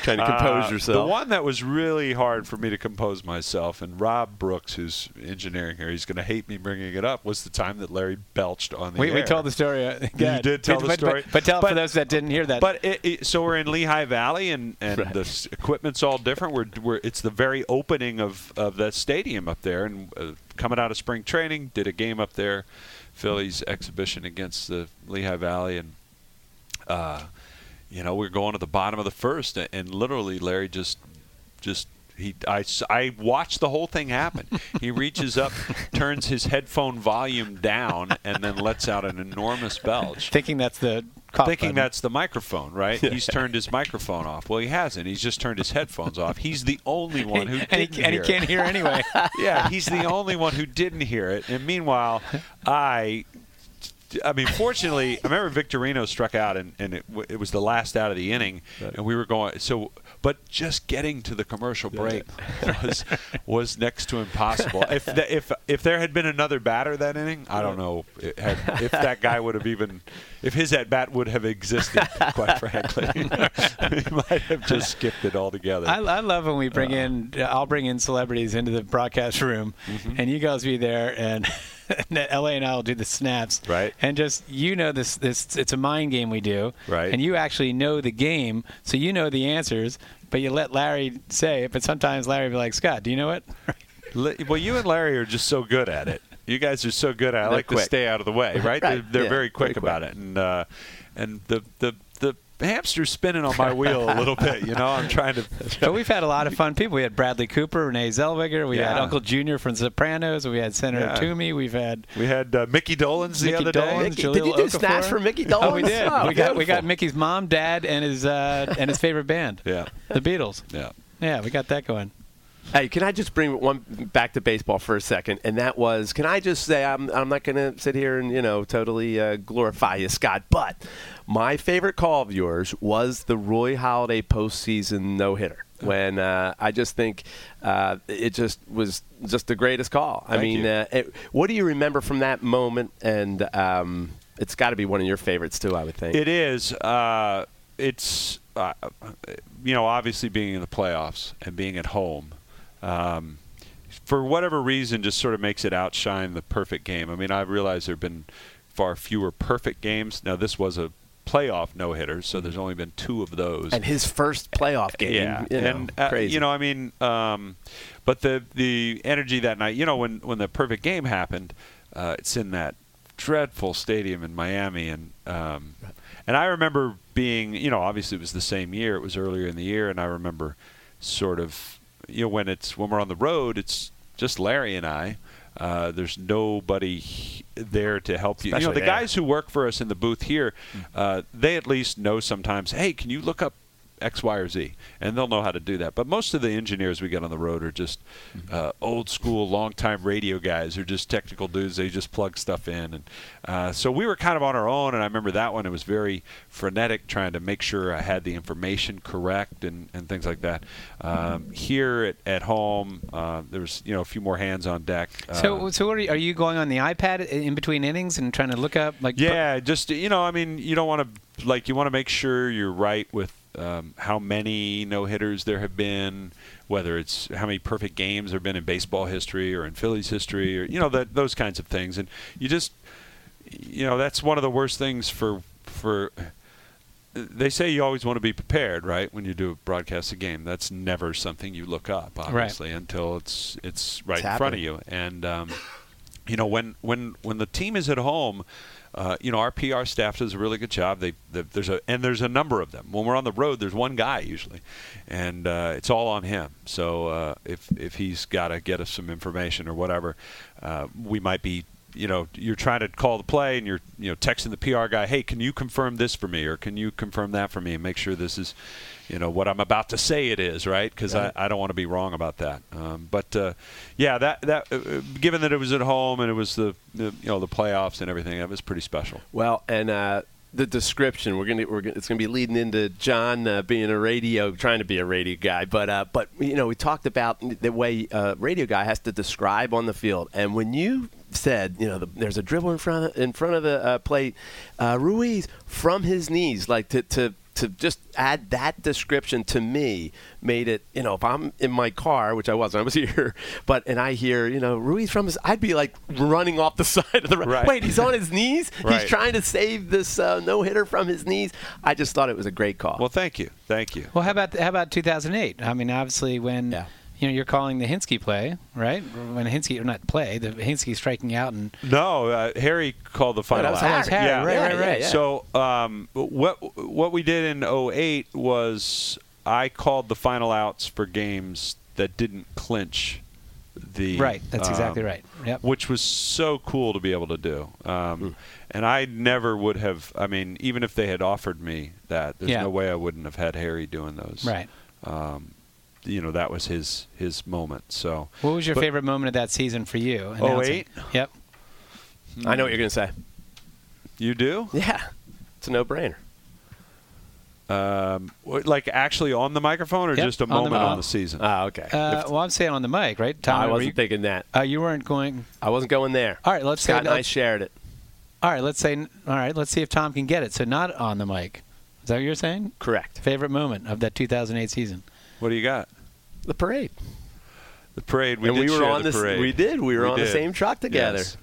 A: Trying to compose
D: uh,
A: yourself.
D: The one that was really hard for me to compose myself, and Rob Brooks, who's engineering here, he's going to hate me bringing it up, was the time that Larry belched on the
B: We,
D: air.
B: we told the story. uh, go
D: You did tell
B: but,
D: the story.
B: But, but tell
D: But-
B: for those that didn't hear that.
D: But it, it, so we're in Lehigh Valley, and, and
A: Right.
D: the equipment's all different. We're, we're it's the very opening of of that stadium up there, and uh, coming out of spring training, did a game up there, Phillies exhibition against the Lehigh Valley, and uh, you know we're going to the bottom of the first, and, and literally Larry just just. He, I, I watched the whole thing happen. He reaches up, turns his headphone volume down, and then lets out an enormous belch
B: thinking that's the
D: thinking
B: button.
D: that's the microphone, right? He's turned his microphone off. Well, he hasn't. He's just turned his headphones off. He's the only one who
B: and
D: didn't
B: he, and he can't
D: it.
B: hear anyway.
D: Yeah, he's the only one who didn't hear it. And meanwhile, I. I mean, fortunately, I remember Victorino struck out, and, and it, w- it was the last out of the inning, and we were going. So, but just getting to the commercial break was was next to impossible. If the, if if there had been another batter that inning, I don't know it had, if that guy would have even if his at bat would have existed. Quite frankly, he might have just skipped it altogether.
B: I, I love when we bring in. I'll bring in celebrities into the broadcast room,
D: Mm-hmm.
B: and you guys be there, and La and I will do the snaps,
D: Right.
B: And just you know this. This it's a mind game we do,
D: Right.
B: And you actually know the game, so you know the answers, but you let Larry say it. But sometimes Larry will be like, Scott, do you know it?
D: Li- Well, you and Larry are just so good at it. You guys are so good at it. I
A: They're
D: like to
A: quick.
D: stay out of the way, right?
A: Right.
D: They're, they're
A: Yeah,
D: very quick
A: very quick.
D: about it, and uh, and the the the hamster's spinning on my wheel a little bit. You know, I'm trying to.
B: But we've had a lot of fun people. We had Bradley Cooper, Renee Zellweger. We had Uncle Junior from Sopranos. We had Senator
D: Yeah.
B: Toomey. We've had
D: We had uh, Mickey Dolenz the
B: Mickey
D: other
B: Dolenz,
D: day.
A: Mickey-
B: Jahlil
A: did you do
B: Okafor.
A: snaps for Mickey
B: Oh, we did.
A: Oh,
B: we got we got. Mickey's mom, dad, and his uh, and his favorite band,
D: Yeah,
B: the Beatles.
D: yeah.
B: Yeah, we got that going.
A: Hey, can I just bring one back to baseball for a second? And that was, can I just say, I'm, I'm not going to sit here and, you know, totally uh, glorify you, Scott, but my favorite call of yours was the Roy Halladay postseason no hitter. When uh, I just think uh, it just was just the greatest call. I
D: Thank
A: mean, uh, it, what do you remember from that moment? And um, it's got to be one of your favorites too, I would think.
D: It is. Uh, it's uh, you know obviously being in the playoffs and being at home. Um, for whatever reason, just sort of makes it outshine the perfect game. I mean, I realize there have been far fewer perfect games. Now, this was a playoff no hitter, so there's only been two of those.
A: and his first playoff game.
D: Yeah,
A: you know,
D: and uh,
A: crazy.
D: you know, I mean, um, but the the energy that night, you know, when when the perfect game happened, uh, it's in that dreadful stadium in Miami, and um, and I remember being, you know, obviously it was the same year, it was earlier in the year, and I remember sort of, you know, when it's when we're on the road, it's just Larry and I. Uh, there's nobody there to help you. You know, the
A: there.
D: guys who work for us in the booth here, uh, they at least know sometimes. Hey, can you look up X, Y, or Z, and they'll know how to do that. But most of the engineers we get on the road are just uh, old school, long time radio guys. They're just technical dudes. They just plug stuff in, and uh, so we were kind of on our own. And I remember that one; it was very frenetic, trying to make sure I had the information correct and, and things like that. Um, here at, at home, uh, there was you know a few more hands on deck.
B: So,
D: Uh,
B: so are, you, are you going on the iPad in between innings and trying to look up like?
D: Yeah, just you know, I mean, you don't want to like you want to make sure you're right with um, how many no hitters there have been, whether it's how many perfect games there have been in baseball history or in Phillies history, or you know that those kinds of things. And you just, you know, that's one of the worst things for for. They say you always want to be prepared, right? When you do broadcast a game, that's never something you look up, obviously, until it's it's right
A: It's
D: in front of you. And um, you know when when when the team is at home uh, you know our PR staff does a really good job. They, they there's a and there's a number of them. When we're on the road there's one guy usually and uh, it's all on him. So uh, if if he's got to get us some information or whatever uh, we might be you know you're trying to call the play and you're you know texting the PR guy hey can you confirm this for me or can you confirm that for me and make sure this is you know what I'm about to say it is right? Because I, I don't want to be wrong about that. Um, but uh, yeah that that uh, given that it was at home and it was the, the you know the playoffs and everything that was pretty special.
A: Well, and uh, the description we're gonna we're gonna, it's gonna be leading into John uh, being a radio, trying to be a radio guy. But uh, but you know we talked about the way uh, radio guy has to describe on the field, and when you said, you know, the, there's a dribble in front of, in front of the uh, plate, uh, Ruiz from his knees, like to to to just add that description to me made it, you know, if I'm in my car, which I wasn't, I was here, but and I hear, you know, Ruiz from his, I'd be like running off the side of the road.
D: Right.
A: Wait, he's on his knees.
D: Right.
A: He's trying to save this uh, no hitter from his knees. I just thought it was a great call.
D: Well, thank you, thank you.
B: Well, how about how about 2008? I mean, obviously when
A: Yeah.
B: You know you're calling the Hinske play, right? When Hinske or not play, the Hinske striking out and
D: No, uh, Harry called the final
A: that was
D: out.
A: Harry. That
B: Harry,
D: Yeah.
B: right,
A: Yeah,
B: right, right.
A: yeah.
D: So um, what what we did in 08 was I called the final outs for games that didn't clinch the
B: Right, that's
D: um,
B: exactly right. Yep.
D: Which was so cool to be able to do. Um, And I never would have. I mean, even if they had offered me that, there's
B: Yeah.
D: no way I wouldn't have had Harry doing those.
B: Right.
D: Um, you know, that was his his moment. So.
B: What was your
D: But-
B: favorite moment of that season for you?
D: 08?
B: announcing? Yep.
A: I know what you're going to say.
D: You do?
A: Yeah, it's a no-brainer.
D: Um, like actually on the microphone or
B: Yep,
D: just a
B: on the
D: moment on the season?
A: Ah, okay.
B: Uh, well, I'm saying on the mic, right? Tom,
A: I wasn't
B: you,
A: thinking that.
B: uh, you weren't going.
A: I wasn't going there.
B: All right, let's
A: Scott
B: say.
A: and I
B: let's-
A: shared it.
B: all right, let's say. All right, let's see if Tom can get it. So not on the mic. Is that what you're saying?
A: Correct.
B: Favorite moment of that 2008 season?
D: What do you got?
A: The parade.
D: The parade. We
A: and
D: did
A: we were
D: share
A: on
D: the
A: this.
D: parade.
A: We did. We were on the same truck together.
D: Yes.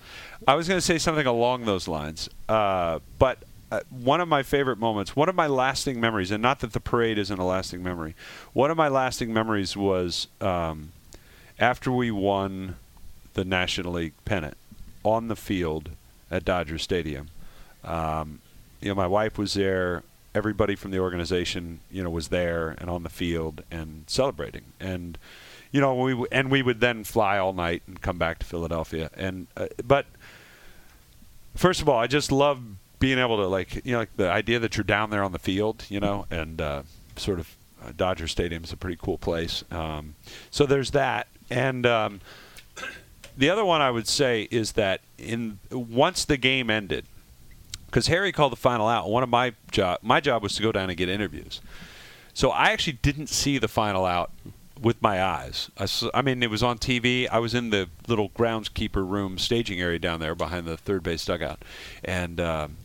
D: I was going to say something along those lines, uh, but uh, one of my favorite moments, one of my lasting memories, and not that the parade isn't a lasting memory. One of my lasting memories was um, after we won the National League pennant on the field at Dodger Stadium. Um, you know, my wife was there. Everybody from the organization, you know, was there and on the field and celebrating. And you know, we w- and we would then fly all night and come back to Philadelphia. And uh, but first of all, I just love being able to like you know like the idea that you're down there on the field, you know, and uh, sort of uh, Dodger Stadium is a pretty cool place. Um, so there's that, and um, the other one I would say is that in once the game ended, because Harry called the final out. One of my job, my job was to go down and get interviews. So I actually didn't see the final out with my eyes. I mean, it was on TV. I was in the little groundskeeper room staging area down there behind the third base dugout, and um,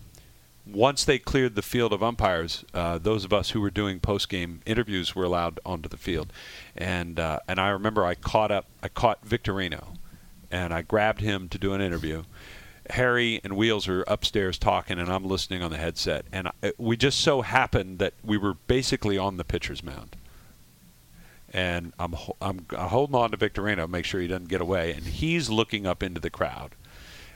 D: once they cleared the field of umpires, uh, those of us who were doing post-game interviews were allowed onto the field, and uh, and I remember I caught up, I caught Victorino, and I grabbed him to do an interview. Harry and Wheels are upstairs talking, and I'm listening on the headset, and I, we just so happened that we were basically on the pitcher's mound. And I'm I'm uh, holding on to Victorino, make sure he doesn't get away, and he's looking up into the crowd,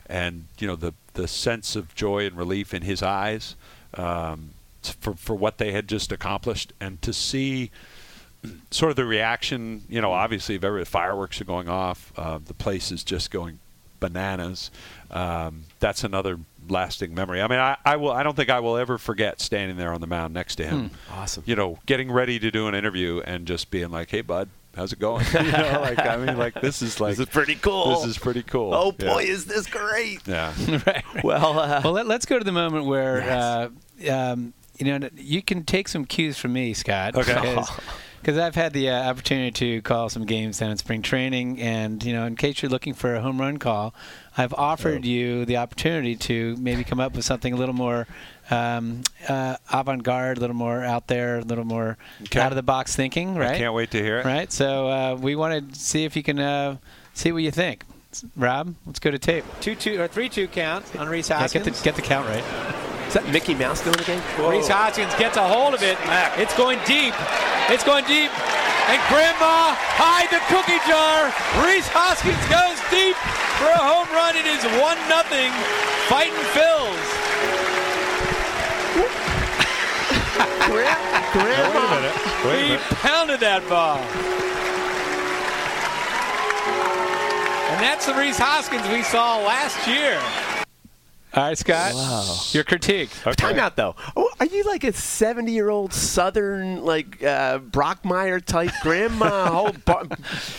D: and you know the the sense of joy and relief in his eyes um, for for what they had just accomplished, and to see sort of the reaction, you know, obviously, if ever the fireworks are going off, uh, the place is just going bananas. Um, that's another lasting memory. I mean, I, I will. I don't think I will ever forget standing there on the mound next to him.
A: Awesome.
D: You know, getting ready to do an interview and just being like, "Hey, bud, how's it going?" you know, like I mean, like this is like
A: This is pretty cool.
D: This is pretty cool.
A: Oh
D: Yeah.
A: boy, is this great!
D: Yeah.
B: right. right.
A: Well, uh,
B: Well, let, us go to the moment where
A: Yes.
B: uh, um, you know you can take some cues from me, Scott.
D: Okay.
B: Because I've had the uh, opportunity to call some games down in spring training, and you know, in case you're looking for a home run call, I've offered
D: Oh.
B: you the opportunity to maybe come up with something a little more um, uh, avant-garde, a little more out there, a little more
D: Okay.
B: out of the box thinking. Right.
D: I can't wait to hear it.
B: Right. So uh, we want to see if you can uh, see what you think. Rob, let's go to tape.
E: Two two or three two count on Rhys
B: Yeah,
E: Hoskins.
B: get the get the count right.
A: Is that Mickey Mouse doing the game?
E: Rhys Hoskins gets a hold of it. It's going deep. It's going deep. And Grandma hide the cookie jar. Rhys Hoskins goes deep for a home run. It is one nothing. Fighting Phils.
A: Grandma.
E: He pounded that ball. And that's the Rhys Hoskins we saw last year.
B: All right, Scott. Your critique.
A: Time out though. Oh, are you like a seventy-year-old Southern like uh, Brockmeyer type grandma? whole bar,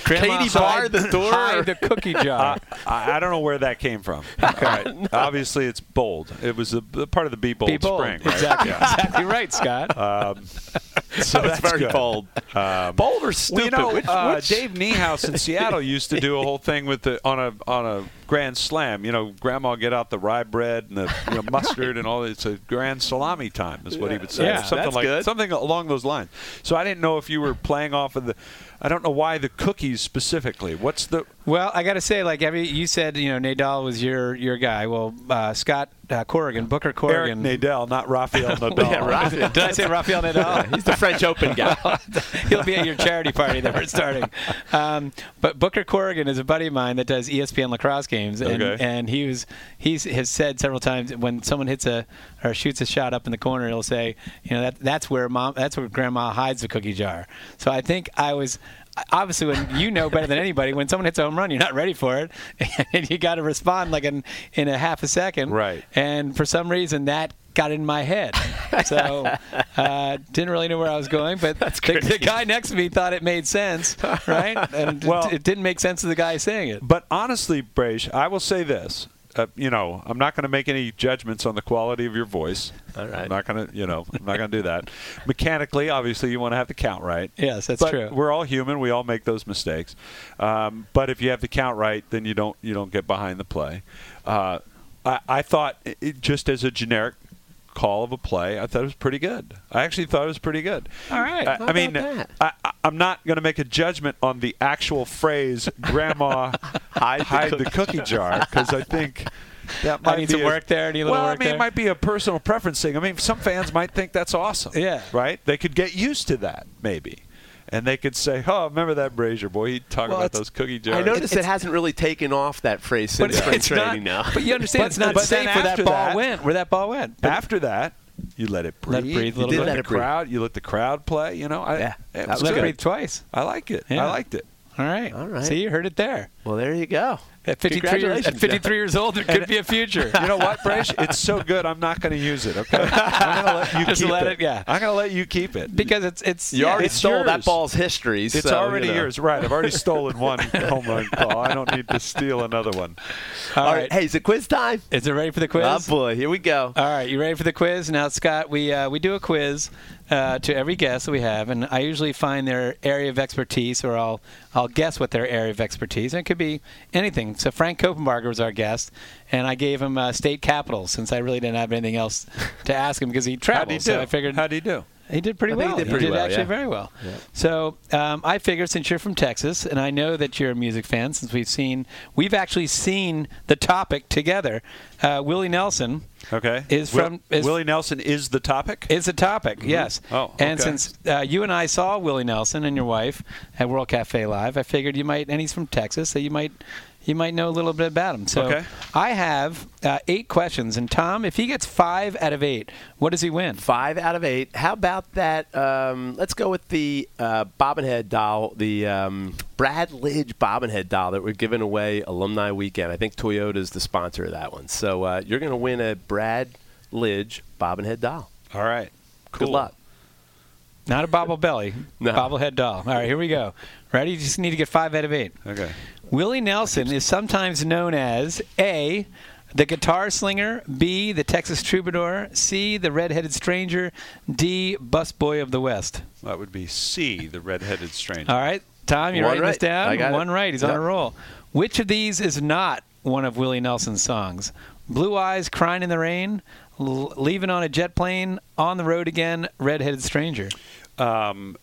B: Grandma
A: Katie bar the door.
B: hide the cookie jar.
D: I, I don't know where that came from. Right. Obviously, it's bold. It was a, a part of the Be Bold,
B: Be bold.
D: Spring, right?
B: Exactly, exactly right, Scott.
D: Um, so
A: That's very
D: good.
A: bold.
D: Um,
A: Bold or
D: Well,
A: stupid?
D: you know,
A: Which-
D: uh,
A: which-
D: Dave Niehaus in Seattle used to do a whole thing with the on a on a grand slam. You know, Grandma get out the rye bread and the you know, mustard and all. It's a grand salami time, is what he would say.
A: Yeah,
D: something
A: that's
D: like
A: good.
D: something along those lines. So I didn't know if you were playing off of the. I don't know why the cookies specifically. What's the
B: Well, I got to say, like every you said, you know, Nadal was your your guy. Well, uh, Scott uh, Corrigan, Booker
D: Eric
B: Corrigan.
D: Nadal, not Rafael Nadal?
A: Yeah, Rafael.
B: Did I say Rafael Nadal?
A: He's the French Open guy.
B: He'll be at your charity party that we're starting. Um, but Booker Corrigan is a buddy of mine that does ESPN lacrosse games, and,
D: Okay.
B: and he was he's has said several times when someone hits a or shoots a shot up in the corner, he'll say, you know, that that's where mom, that's where grandma hides the cookie jar. So I think I was. Obviously, when you know better than anybody, when someone hits a home run, you're not ready for it, and you got to respond like in in a half a second.
D: Right.
B: And for some reason, that got in my head. So uh, didn't really know where I was going, but the, the guy next to me thought it made sense, right? And
D: Well-
B: it, it didn't make sense to the guy saying it.
D: But honestly, Brage, I will say this. Uh, you know, I'm not going to make any judgments on the quality of your voice.
A: All right.
D: I'm not going to, you know, I'm not going to do that. Mechanically, obviously, you want to have the count right.
B: Yes, that's
D: but
B: true.
D: We're all human. We all make those mistakes. Um, but if you have the count right, then you don't you don't get behind the play. Uh, I, I thought it, just as a generic call of a play, I thought it was pretty good. I actually thought it was pretty good.
B: All right.
D: I, I mean. I, I- I'm not going to make a judgment on the actual phrase "Grandma hide, the, cookie jar" because I think that might
B: I need
D: be
B: some
D: a-
B: work there. Need a
D: well,
B: work
D: I mean,
B: there.
D: it might be a personal preference thing. I mean, some fans might think that's awesome.
B: Yeah.
D: Right? They could get used to that, maybe. And they could say, "Oh, remember that Brazier boy? He'd talk
B: Well,
D: about those cookie jars."
A: I noticed it hasn't really taken off that phrase
B: But
A: since spring training
B: not.
A: now.
B: But you understand,
D: But-
B: it's not
D: but
B: safe
D: then
B: where that ball
D: that-
B: went. Where that ball went. But
D: After that, you let it breathe.
B: Let it breathe a
D: you
B: little
D: did
B: bit.
D: let
A: Let
D: the
A: it breathe.
D: crowd. You let the crowd play. You know, I,
A: Yeah,
D: it was
A: was
B: let it breathe twice.
D: I like it.
B: Yeah.
D: I liked it.
B: All right.
A: All right.
B: See, you heard it there.
A: well, there you go.
B: At 53 years, at 53 years old, there could be a future.
D: You know what, Brash? It's so good. I'm not going to use it. Okay, I'm going to let you
B: Just
D: keep
B: let
D: it.
B: it- yeah.
D: I'm going to let you keep it
B: because it's it's
A: You
B: yeah,
A: already
D: it's
A: stole that
D: yours.
A: ball's history.
D: It's
A: so,
D: already
A: you know.
D: yours, right? I've already stolen one home run call. I don't need to steal another one.
B: all
A: All
B: right.
A: right. Hey, is it quiz time?
B: Is it ready for the quiz?
A: Oh boy, here we go.
B: All right, you ready for the quiz? Now, Scott, we uh, we do a quiz uh, to every guest that we have, and I usually find their area of expertise, or I'll I'll guess what their area of expertise. And it could be anything. So Frank Kopenbarger was our guest, and I gave him uh, state capitals since I really didn't have anything else to ask him because he traveled.
D: do?
B: So I figured
D: How'd he do?
B: He did pretty
A: I
B: well.
A: he did pretty well,
B: actually
A: yeah.
B: very well. So um, I figured since you're from Texas, and I know that you're a music fan, since we've seen, we've actually seen the topic together. Uh, Willie Nelson
D: Okay.
B: is
D: Will-
B: from is,
D: Willie Nelson is the topic.
B: is a topic, yes.
D: Oh,
B: And since uh, you and I saw Willie Nelson and your wife at World Cafe Live, I figured you might, and he's from Texas, so you might you might know a little bit about him. So
D: Okay.
B: I have uh, eight questions, and Tom, if he gets five out of eight, what does he win?
A: Five out of eight. How about that? Um, let's go with the uh, bobbinhead doll, the um, Brad Lidge bobbinhead doll that we're giving away alumni weekend. I think Toyota is the sponsor of that one. So uh, you're going to win a Brad Lidge bobbinhead doll.
D: All right. Cool.
A: Good luck.
B: Not a bobble belly,
A: No.
B: bobblehead doll. All right, here we go. Ready? You just need to get five out of eight.
D: Okay.
B: Willie Nelson is sometimes known as A, the guitar slinger, B, the Texas troubadour, C, the redheaded stranger, D, busboy of the West.
D: That would be C, the red-headed stranger.
B: All right, Tom, you
A: One
B: writing this down?
A: I got it.
B: One right. He's on a roll. Which of these is not one of Willie Nelson's songs? Blue Eyes, Crying in the Rain, L- Leaving on a Jet Plane, On the Road Again, Redheaded Stranger.
D: Um,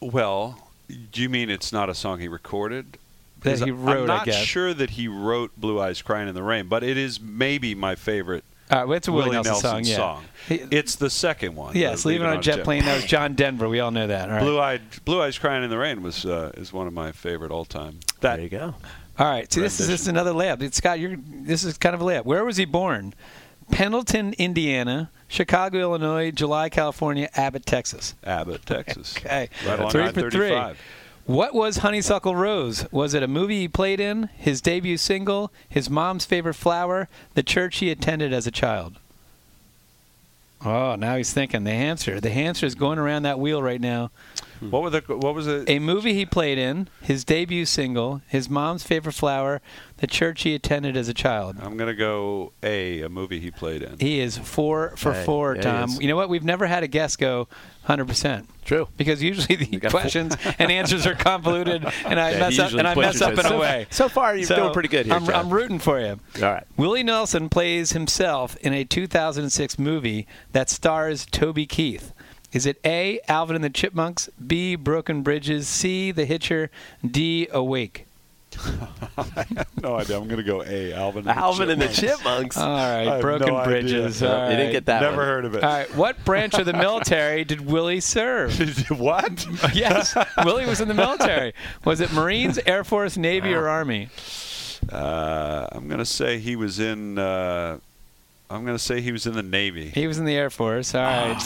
D: well, do you mean it's not a song he recorded?
B: That
D: 'Cause
B: he
D: I'm
B: wrote, I
D: not
B: guess.
D: sure that he wrote "Blue Eyes Crying in the Rain," but it is maybe my favorite
B: All right, well, it's a Willie,
D: Willie
B: Nelson,
D: Nelson
B: song. Yeah. He-
D: It's the second one.
B: yes,
D: the
B: Leaving on a Jet Plane. That was John Denver. We all know that. All right.
D: Blue Eyed, Blue Eyes Crying in the Rain was uh, is one of my favorite all time. That
A: There you go.
B: All right. See, this is just another layup. It's Scott. You're this is kind of a layup. Where was he born? Pendleton, Indiana, Chicago, Illinois, July, California, Abbott, Texas.
D: Abbott, Texas.
B: Okay.
D: Right along
B: three for three.
D: I-35.
B: What was Honeysuckle Rose? Was it a movie he played in, his debut single, his mom's favorite flower, the church he attended as a child? Oh, now he's thinking. The answer. The answer is going around that wheel right now.
D: What were the? What was it?
B: A movie he played in, his debut single, his mom's favorite flower, the church he attended as a child.
D: I'm gonna go A. A movie he played in.
B: He is four for
A: Hey,
B: four,
A: yeah, he
B: Tom.
A: is.
B: You know what? We've never had a guest go 100%.
A: True.
B: Because usually the
A: got four-
B: questions and answers are convoluted, and I
A: Yeah,
B: mess
A: he
B: up
A: usually
B: and I
A: butchers
B: mess up
A: it.
B: in a
A: So-
B: way.
A: so far, you're doing pretty good here,
B: I'm,
A: John.
B: I'm rooting for you.
A: All right.
B: Willie Nelson plays himself in a 2006 movie that stars Toby Keith. Is it A. Alvin and the Chipmunks, B. Broken Bridges, C. The Hitcher, D. Awake?
D: no idea. I'm gonna go A. Alvin. And
A: Alvin
D: the
A: and the
D: Chipmunks.
A: Chipmunks.
B: All
D: I
B: right,
D: have
B: Broken
D: no.
B: Bridges.
D: Yeah,
B: All
A: you didn't get that
D: Never
A: one.
D: heard of it.
B: All right, what branch of the military did Willie serve?
D: what?
B: yes, Willie was in the military. Was it Marines, Air Force, Navy, or Army?
D: Uh, I'm gonna say he was in. Uh, I'm gonna say he was in the Navy.
B: He was in the Air Force. All right.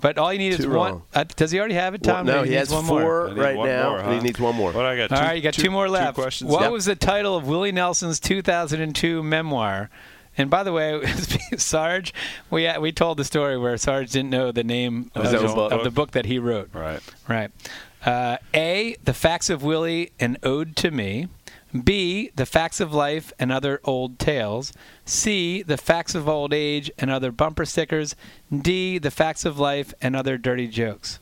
B: But all you need is
A: Too
B: one. Uh, does he already have it,
A: Well,
B: Tom?
A: no,
B: Or
A: he has
B: one
A: four
B: more?
A: Right
D: one
A: now,
D: more,
A: and he needs one more.
D: What I got?
B: All
D: two,
B: right, you got two, more left.
D: questions.
B: What
A: Yep.
B: was the title of Willie Nelson's 2002 memoir? And by the way, Sarge, we we told the story where Sarge didn't know the name
D: Of
B: of,
D: his
B: his-
D: book?
B: of the book that he wrote.
D: Right.
B: Right. Uh, A. The Facts of Willie: An Ode to Me. B. The Facts of Life and Other Old Tales. C. The Facts of Old Age and Other Bumper Stickers. D. The Facts of Life and Other Dirty Jokes.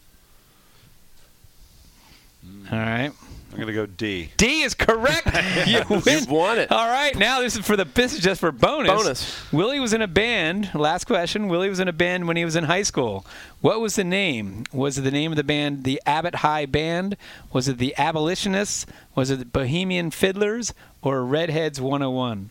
B: Hmm. All right.
D: I'm gonna go D.
B: D is correct. you win.
A: You've won it.
B: All right, now this is for the this is just for bonus.
A: Bonus.
B: Willie was in a band. Last question. Willie was in a band when he was in high school. What was the name? Was it the name of the band the Abbott High Band? Was it the Abolitionists? Was it the Bohemian Fiddlers or Redheads 101?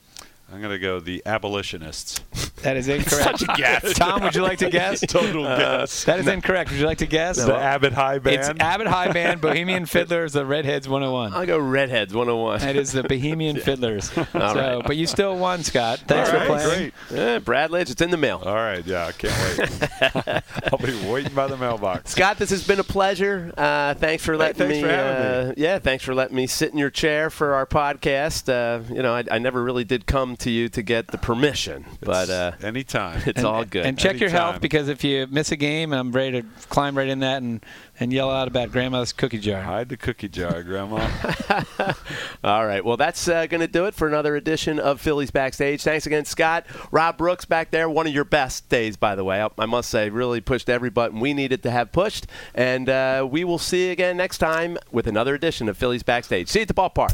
D: I'm gonna go the abolitionists.
B: That is incorrect.
A: Such a guess.
B: Tom, would you like to guess?
D: Total guess.
B: That is incorrect. Would you like to guess?
D: The Abbott High Band.
B: It's Abbott High Band, Bohemian Fiddlers, the Redheads 101.
A: I'll go Redheads 101.
B: That is the Bohemian Fiddlers. so,
A: right.
B: but you still won, Scott. Thanks
D: All
B: for
D: right,
B: playing.
D: Great.
A: Eh, Brad Lidge, it's in the mail.
D: All right. Yeah, I can't wait. I'll be waiting by the mailbox.
A: Scott, this has been a pleasure. Uh, thanks for letting
D: thanks
A: me.
D: for having
A: uh, Yeah, thanks for letting me sit in your chair for our podcast. Uh, you know, I, I never really did come to you to get the permission, but uh,
D: Anytime.
A: it's all good.
B: And check your health because if you miss a game, I'm ready to climb right in that and, and yell out about Grandma's cookie jar.
D: Hide the cookie jar, Grandma.
A: All right. Well, that's uh, going to do it for another edition of Phillies Backstage. Thanks again, Scott. Rob Brooks back there. One of your best days, by the way. I, I must say, really pushed every button we needed to have pushed. And uh, we will see you again next time with another edition of Phillies Backstage. See you at the ballpark.